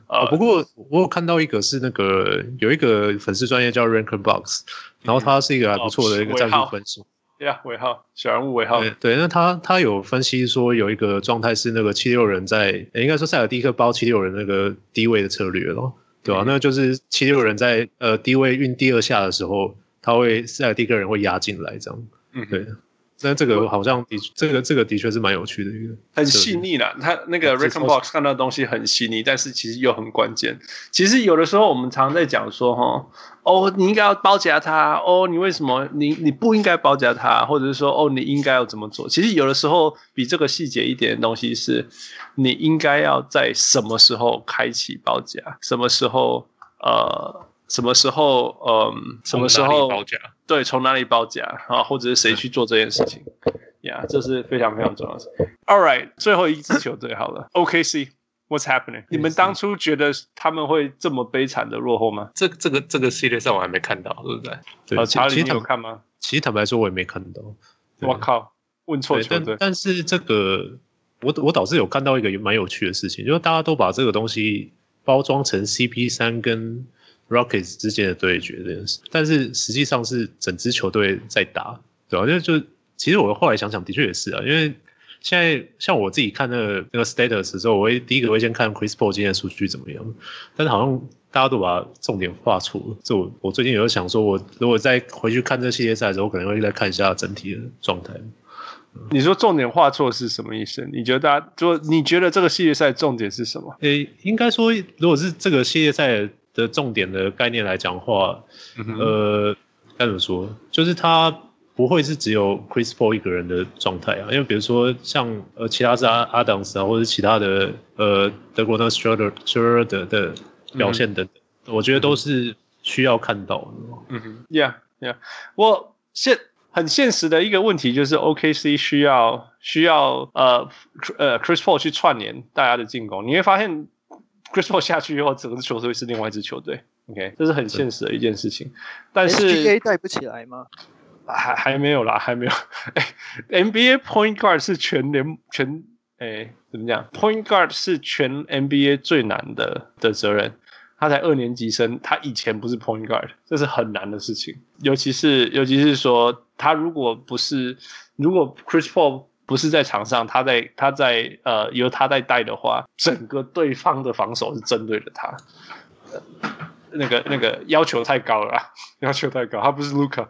啊，不过我有看到一个是那个有一个粉丝专业叫 Ranker Box，然后他是一个还不错的一个战术分析。呀，尾号小人物尾号。对，那他他有分析说有一个状态是那个七六人在，应该说塞尔蒂克包七六人那个低位的策略咯。对啊，那就是七六人在呃低位运第二下的时候，他会塞尔蒂克人会压进来这样。嗯，对。那这个好像的，这个这个的确是蛮有趣的一个，很细腻啦。他那个 Rick and Box 看到的东西很细腻，但是其实又很关键。其实有的时候我们常常在讲说，哈，哦，你应该要包夹他，哦，你为什么你你不应该包夹他，或者是说，哦，你应该要怎么做？其实有的时候比这个细节一点的东西是，你应该要在什么时候开启包夹，什么时候呃。什么时候？嗯，什么时候包夹？对，从哪里包夹啊？或者是谁去做这件事情？呀，yeah, 这是非常非常重要的事。All right，最后一支球队好了。OKC，What's happening？你们当初觉得他们会这么悲惨的落后吗？这这个这个系列赛我还没看到，对不对？对，查理，你有看吗？其实坦白说，我也没看到。我靠，问错球队。但但是这个，我我倒是有看到一个蛮有趣的事情，就是大家都把这个东西包装成 CP 三跟。Rockets 之间的对决这件事，但是实际上是整支球队在打，对吧？就就其实我后来想想，的确也是啊，因为现在像我自己看那个那个 status 的时候，我会第一个会先看 Chris Paul 今天的数据怎么样，但是好像大家都把重点画错了。就我我最近有想说，我如果再回去看这系列赛的时候，我可能会再看一下整体的状态。你说重点画错是什么意思？你觉得大家就你觉得这个系列赛重点是什么？诶，应该说，如果是这个系列赛。的重点的概念来讲话，呃，该怎么说？就是他不会是只有 Chris Paul 一个人的状态啊，因为比如说像呃其他是阿阿当斯啊，或者是其他的呃德国的 Schroeder Schroeder 的表现等等，嗯、我觉得都是需要看到的。嗯哼，Yeah Yeah，我现很现实的一个问题就是 OKC 需要需要呃呃 Chris Paul 去串联大家的进攻，你会发现。Chris Paul 下去以后，整个球队是另外一支球队。OK，这是很现实的一件事情。但是 NBA 带不起来吗？还还没有啦，还没有。[LAUGHS] 哎，NBA Point Guard 是全联全哎怎么讲？Point Guard 是全 NBA 最难的的责任。他才二年级生，他以前不是 Point Guard，这是很难的事情。尤其是尤其是说，他如果不是如果 Chris Paul。不是在场上，他在他在呃由他在带的话，整个对方的防守是针对着他，那个那个要求太高了，要求太高，他不是卢卡。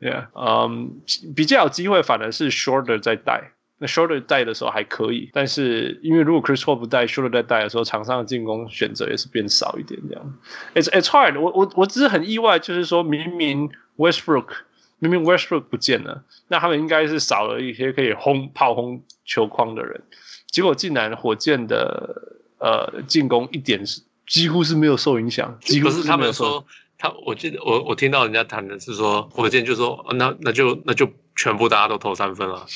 Yeah，嗯，比较有机会反而是 Shorter 在带那 Shorter 带的时候还可以，但是因为如果 Chris Paul 不带，Schroeder 在带的时候，场上的进攻选择也是变少一点这样。It's it's hard。我我我只是很意外，就是说明明 Westbrook 明明 Westbrook 不见了，那他们应该是少了一些可以轰炮轰球框的人，结果竟然火箭的呃进攻一点是几乎是没有受影响，几乎是，是他们说他，我记得我我听到人家谈的是说火箭就说那那就那就全部大家都投三分了。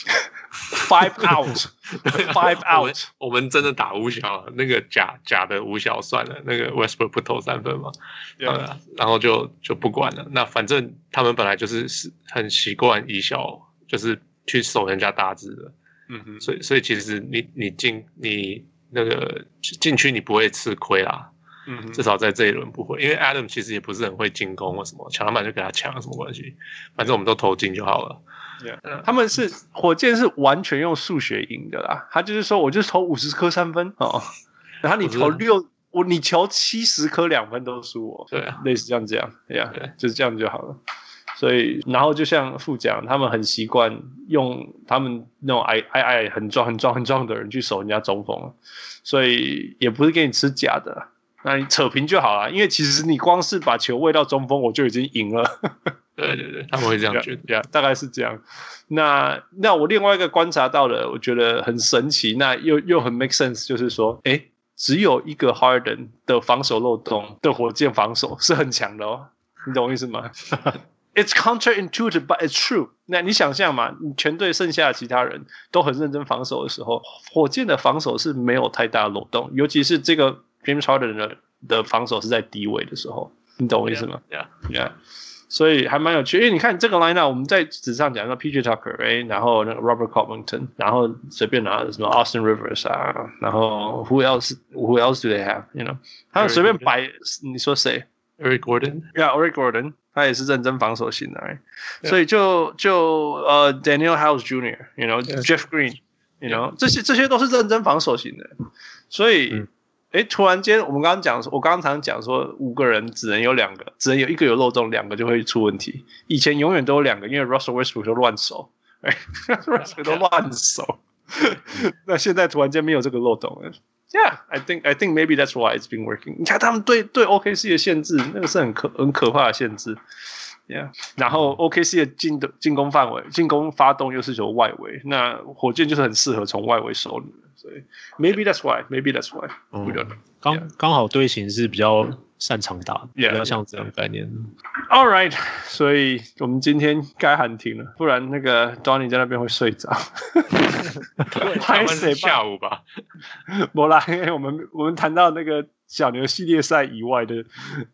Five out，Five [LAUGHS] out，我们真的打五小，那个假假的五小算了，那个 Westbrook 不投三分嘛，yeah. 嗯，然后就就不管了。那反正他们本来就是是很习惯以小，就是去守人家大字的，嗯哼，所以所以其实你你进你那个禁区你不会吃亏啦，嗯，至少在这一轮不会，因为 Adam 其实也不是很会进攻或什么，抢篮板就给他抢，什么关系？反正我们都投进就好了。Yeah, 他们是火箭是完全用数学赢的啦，他就是说，我就投五十颗三分哦，然后你投六，我你投七十颗两分都输我，对啊，类似这样这样，对呀，就是这样就好了。所以，然后就像副讲，他们很习惯用他们那种矮矮矮很壮很壮很壮的人去守人家中锋，所以也不是给你吃假的，那你扯平就好了，因为其实你光是把球喂到中锋，我就已经赢了。对对对，他们会这样觉得，yeah, yeah, 大概是这样。那那我另外一个观察到的，我觉得很神奇，那又又很 make sense，就是说，哎，只有一个 Harden 的防守漏洞的火箭防守是很强的哦，你懂我意思吗？It's counterintuitive, but it's true。那你想象嘛，你全队剩下的其他人都很认真防守的时候，火箭的防守是没有太大的漏洞，尤其是这个 James Harden 的的防守是在低位的时候，你懂我意思吗？Yeah, yeah. 所以还蛮有趣，因为你看这个 lineup，我们在纸上讲说 PJ Tucker，哎，然后那个 Robert Covington，然后随便拿什么 Austin Rivers 啊，然后 Who else Who else do they have？You know，他们随便摆，你说谁？Eric Gordon，Yeah，Eric Gordon，他也是认真防守型的，yeah. 所以就就呃、uh, Daniel House Jr.，You know，Jeff Green，You know，这些这些都是认真防守型的，所以。嗯 哎，突然间，我们刚刚讲，我刚刚常讲说，五个人只能有两个，只能有一个有漏洞，两个就会出问题。以前永远都有两个，因为 Russell Westbrook 都乱守，哎，Russell 都乱守。那现在突然间没有这个漏洞了。Yeah，I think I think maybe that's why it's been working。你看他们对对 OKC 的限制，那个是很可很可怕的限制。Yeah，然后 OKC 的进的进攻范围、进攻发动又是由外围，那火箭就是很适合从外围守你。所以，maybe that's why，maybe that's why。嗯，刚刚好队形是比较擅长打比较像这样的概念。All right，所以我们今天该喊停了，不然那个 Donny 在那边会睡着。还是下午吧。不啦，因为我们我们谈到那个小牛系列赛以外的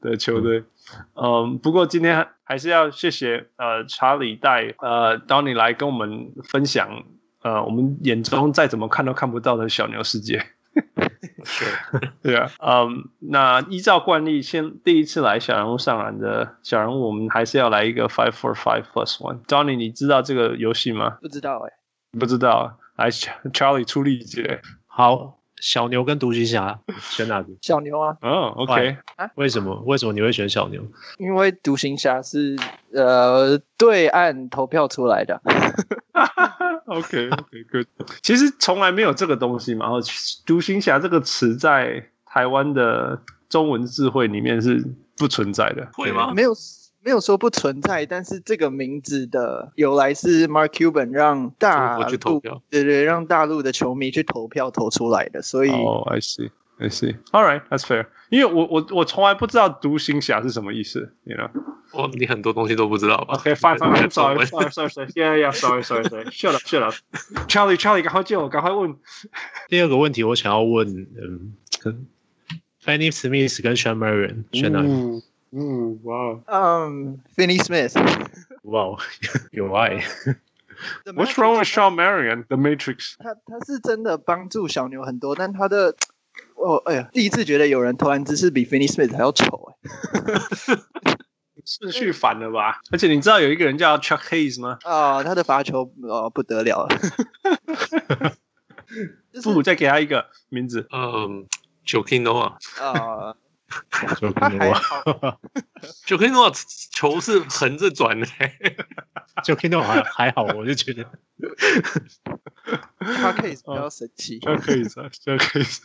的球队，嗯，不过今天还是要谢谢呃查理带呃 Donny 来跟我们分享。呃，我们眼中再怎么看都看不到的小牛世界，[LAUGHS] 是，[LAUGHS] 对啊，嗯，那依照惯例，先第一次来小人物上篮的小人物，我们还是要来一个 five four five plus one。Johnny，你知道这个游戏吗？不知道哎、欸，不知道，来，Charlie 出力姐。好，小牛跟独行侠 [LAUGHS] 选哪个？小牛啊。嗯、oh,，OK。啊？为什么？为什么你会选小牛？因为独行侠是呃对岸投票出来的。[LAUGHS] OK，OK，Good。其实从来没有这个东西嘛。然后，独行侠这个词在台湾的中文智慧里面是不存在的，会吗？没有，没有说不存在。但是这个名字的由来是 Mark Cuban 让大陆，对对，让大陆的球迷去投票投出来的。所以，哦、oh,，I see。I see. All right, that's fair. 因为我我我从来不知道独行侠是什么意思，you know？哦，你很多东西都不知道吧？Okay, fine, fine, fine. Sorry, sorry, sorry, sorry. Yeah, yeah, sorry, sorry, sorry. Shut up, shut up. Charlie, Charlie，赶快接我，赶快问。第二个问题，我想要问，嗯，Finney Smith 跟 Shawn Marion 选哪个？嗯，哇。嗯，Finney Smith。哇，有爱。What's wrong with Shawn Marion? The Matrix。他他是真的帮助小牛很多，但他的。哦，哎呀，第一次觉得有人投篮姿势比 Finney Smith 还要丑哎，[LAUGHS] 顺序反了吧？而且你知道有一个人叫 Chuck Hayes 吗？啊、哦，他的罚球哦不得了了，[LAUGHS] 不如再给他一个名字，嗯，Joakim Noah 啊，Joakim Noah，Joakim Noah 球是横着转的，Joakim Noah 还还好，我就觉得 Chuck Hayes 比较神奇。Chuck Hayes 啊，Chuck Hayes，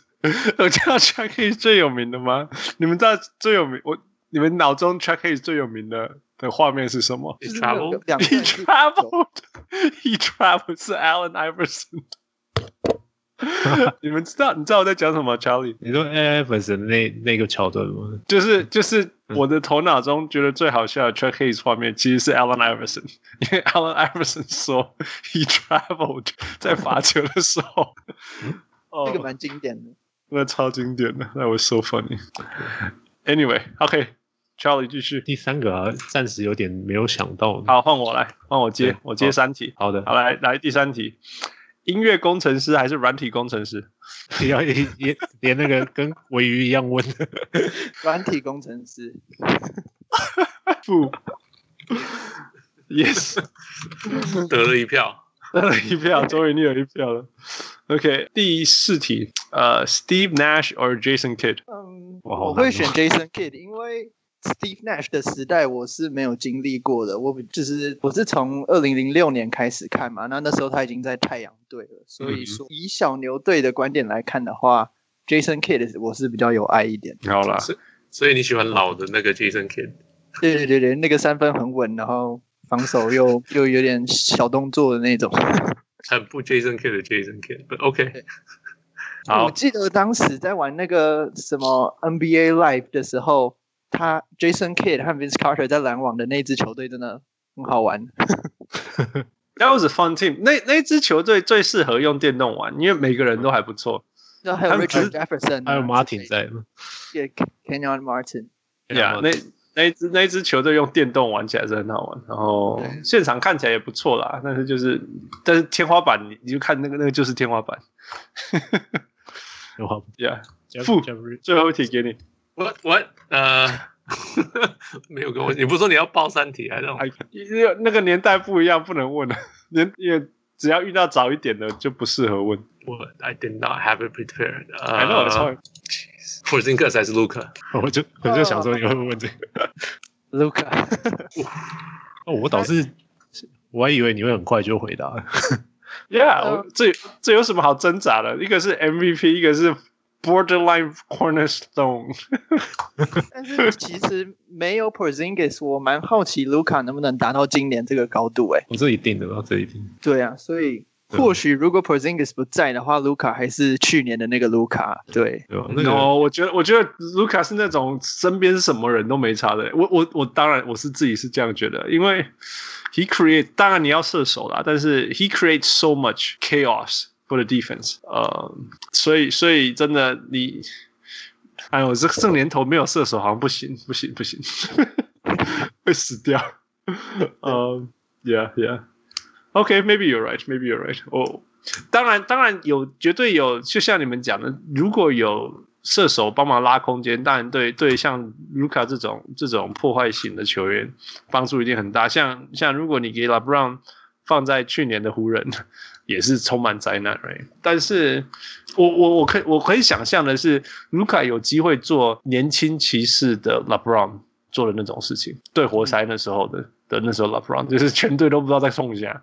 我知道 Chuck Hayes 最有名的吗？你们知道最有名？我你们脑中 Chuck Hayes 最有名的的画面是什么？He traveled. He traveled. He traveled 是 Allen Iverson。[LAUGHS] 你们知道你知道我在讲什么，Charlie？你说 Iverson 那那个桥段吗？就是就是我的头脑中觉得最好笑的 Chuck Hayes 画面，其实是 Allen Iverson，[LAUGHS] 因为 Allen Iverson 说 He traveled 在罚球的时候，[LAUGHS] 哦，这个蛮经典的，那超经典的，那 was so funny。Anyway，OK，Charlie 继续。第三个啊，暂时有点没有想到。好，换我来，换我接，我接三题。好的，好来来第三题。音乐工程师还是软体工程师？[LAUGHS] 也要也也连那个跟尾鱼一样问的。软体工程师。[LAUGHS] 不。Yes。得了一票，得了一票，终于你有一票了。OK，第四题，呃、uh,，Steve Nash or Jason Kidd？嗯，我会选 Jason Kidd，因为。Steve Nash 的时代我是没有经历过的，我就是我是从二零零六年开始看嘛，那那时候他已经在太阳队了，所以说以小牛队的观点来看的话，Jason Kidd 我是比较有爱一点。好啦，所以你喜欢老的那个 Jason Kidd？对对对对，那个三分很稳，然后防守又又有点小动作的那种，[LAUGHS] 很不 Jason Kidd 的 Jason Kidd，but OK。我记得当时在玩那个什么 NBA Live 的时候。他 Jason Kidd 和 Vince Carter 在篮网的那支球队真的很好玩。[LAUGHS] That was a fun team 那。那那支球队最适合用电动玩，因为每个人都还不错。还有 Richard Jefferson，还有 Martin 在吗？Yeah，Kenyon Martin。Yeah，那那支那支球队用电动玩起来是很好玩，然后现场看起来也不错啦。但是就是，但是天花板你你就看那个那个就是天花板。天花板。Yeah，最后一题给你。我我呃，没有跟我，你不是说你要报三题还是？因为那个年代不一样，不能问了。年因为只要遇到早一点的就不适合问。我 I did not have it prepared。I know it's hard。Porzingis 还是 Luka？[LAUGHS] 我就我就想说你会问这个。[LAUGHS] Luka。哦，我倒是我还以为你会很快就回答。Yeah，[LAUGHS] 这这有什么好挣扎的？一个是 MVP，一个是。Borderline cornerstone，但是其实没有 Porzingis，我蛮好奇卢卡能不能达到今年这个高度哎、欸。我这一定的，这一定。对啊，所以或许如果 Porzingis 不在的话，卢卡还是去年的那个卢卡。对，对、那个 no, 我觉得我觉得卢卡是那种身边什么人都没差的。我我我当然我是自己是这样觉得，因为 he create 当然你要射手啦，但是 he creates so much chaos。For the defense，呃，所以所以真的你，哎呦，这这年头没有射手好像不行不行不行，[LAUGHS] 会死掉。呃、，yeah yeah，OK maybe、you're right，Maybe you're right。哦，当然当然有绝对有，就像你们讲的，如果有射手帮忙拉空间，当然对对像卢卡这种这种破坏型的球员帮助一定很大。像像如果你给拉布朗放在去年的湖人。也是充满灾难，right? 但是我我我可以我可以想象的是，卢卡有机会做年轻骑士的 LeBron 做的那种事情，对活塞那时候的的那时候 LeBron 就是全队都不知道在冲下，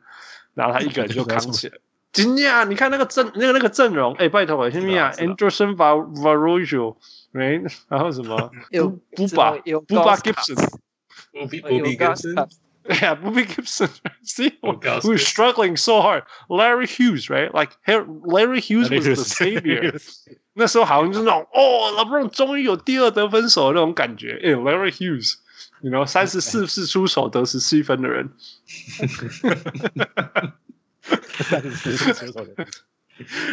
然后他一个人就扛起来。今天啊，你看那个阵那个那个阵容，哎，拜托我先啊，Anderson Varejao，right？然后什么？[LAUGHS] 有布巴，布巴 Gibson，布比布比 Gibson。[LAUGHS] Yeah, Bobby Gibson. [LAUGHS] See, we're struggling so hard. Larry Hughes, right? Like Larry Hughes was the savior. [LAUGHS] 那时候好像就是那种哦，LeBron 终于有第二得分手的那种感觉。哎，Larry Hughes，you know，三十四次出手得十七分的人。三十四次出手的。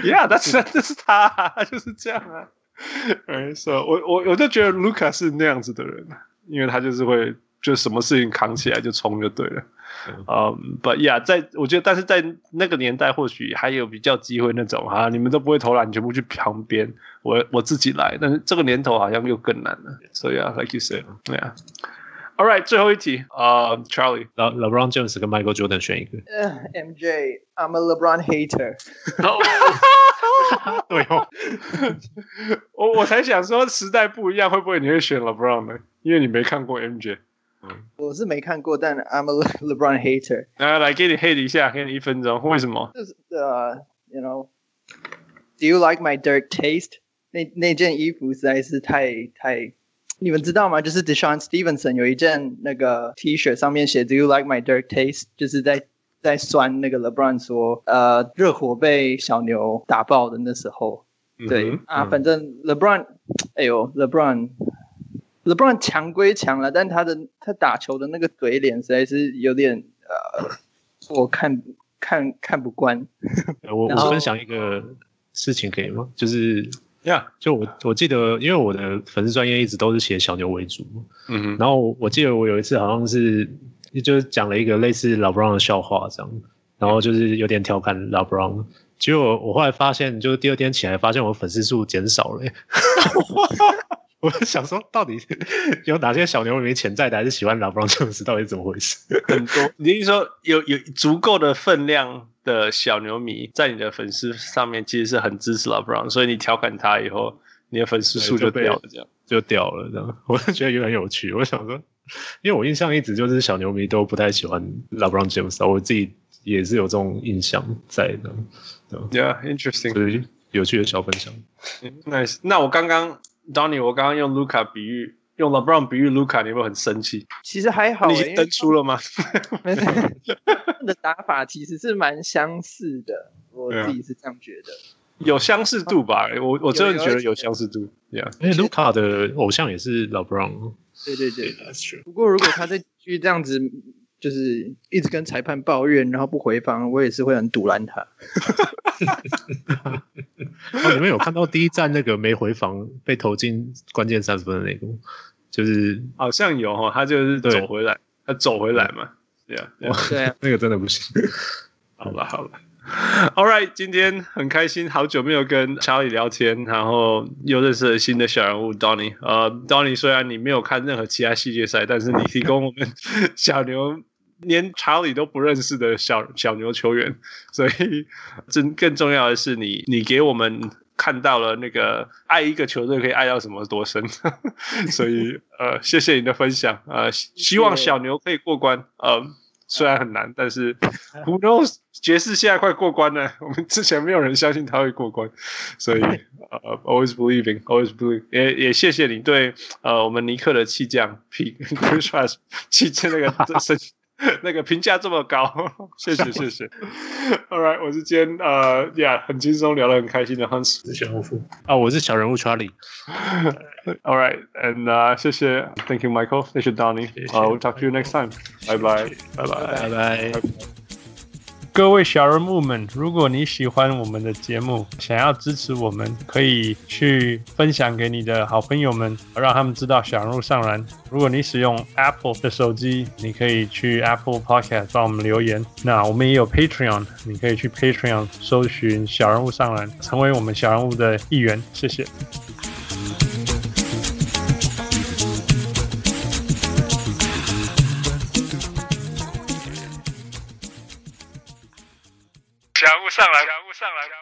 Yeah, that's 这是他，他就是这样啊。哎，so 我我我就觉得卢卡是那样子的人，因为他就是会。 就什么事情扛起来就冲就对了，嗯、um,，But yeah，在我觉得，但是在那个年代，或许还有比较机会那种啊，你们都不会投篮，你全部去旁边，我我自己来。但是这个年头好像又更难了，所以啊，like you said，对啊。All right，最后一题啊、uh,，Charlie，Le LeBron James 跟 Michael Jordan 选一个。Uh, MJ，I'm a LeBron hater。[LAUGHS] 对哦，[LAUGHS] 我我才想说时代不一样，会不会你会选 LeBron 呢？因为你没看过 MJ。嗯、我是没看过，但 I'm a [LAUGHS] LeBron hater。来来，给你 hate 一下，给你一分钟。为什么？就是呃， ，you know，Do you like my dirt taste？那那件衣服实在是太太，你们知道吗？就是 DeShawn Stevenson 有一件那个 T 恤上面写 Do you like my dirt taste？就是在在酸那个 LeBron 说，呃，热火被小牛打爆的那时候，对、嗯、啊，反正 LeBron，哎呦 ，LeBron，LeBron 强归强了，但他的他打球的那个嘴脸实在是有点呃，我看看看不惯。我我分享一个事情可以吗？就是。呀，yeah, 就我我记得，因为我的粉丝专业一直都是写小牛为主，嗯哼，然后我记得我有一次好像是就是讲了一个类似老布朗的笑话这样，然后就是有点调侃老布朗，结果我后来发现，就是第二天起来发现我粉丝数减少了。[LAUGHS] 我想说，到底 [LAUGHS] 有哪些小牛迷潜在的，还是喜欢 LeBron James？到底怎么回事？[LAUGHS] 很多，你是说有有足够的分量的小牛迷在你的粉丝上面，其实是很支持 LeBron，所以你调侃他以后，你的粉丝数就掉了，这样就掉了，这样。我就觉得有点有趣。我想说，因为我印象一直就是小牛迷都不太喜欢 LeBron James，我自己也是有这种印象在的。Yeah，interesting，所以有趣的小分享。Nice。那我刚刚。Donny，我刚刚用卢卡比喻，用 LeBron 比喻卢卡，你有没有很生气？其实还好，你登出了吗？没的打法其实是蛮相似的，我自己是这样觉得。有相似度吧？我我真的觉得有相似度。Yeah，因为卢卡的偶像也是 LeBron。对对对，That's true。不过如果他再继续这样子。就是一直跟裁判抱怨，然后不回防，我也是会很堵拦他。[LAUGHS] 哦，你们有看到第一站那个没回防被投进关键三十分的那个？就是好像有哈，他就是走回来，他走回来嘛。对啊，对啊，[LAUGHS] 那个真的不行。好吧，好吧。[LAUGHS] All right，今天很开心，好久没有跟查理聊天，然后又认识了新的小人物 Donny。呃，Donny 虽然你没有看任何其他系列赛，但是你提供我们小牛。连查理都不认识的小小牛球员，所以真更重要的是你，你给我们看到了那个爱一个球队可以爱到什么多深，[LAUGHS] 所以呃，谢谢你的分享，呃，希望小牛可以过关，呃，虽然很难，但是 [LAUGHS] Who knows，爵士现在快过关了，我们之前没有人相信他会过关，所以呃，always believing，always believe，也也谢谢你对呃我们尼克的弃将 P Chris Rush 弃将那个 [LAUGHS] 生。那个评价这么高，谢谢谢谢。All right，我是今天呃呀很轻松聊得很开心的 Hans 小人物啊，我是小人物 Charlie。All right，and、uh, 谢谢，Thank you Michael，谢谢 Donny，啊，We'll talk to you next time，拜拜拜拜拜拜。各位小人物们，如果你喜欢我们的节目，想要支持我们，可以去分享给你的好朋友们，让他们知道小人物上篮。如果你使用 Apple 的手机，你可以去 Apple Podcast 帮我们留言。那我们也有 Patreon，你可以去 Patreon 搜寻小人物上篮，成为我们小人物的一员。谢谢。感悟上来感悟上来。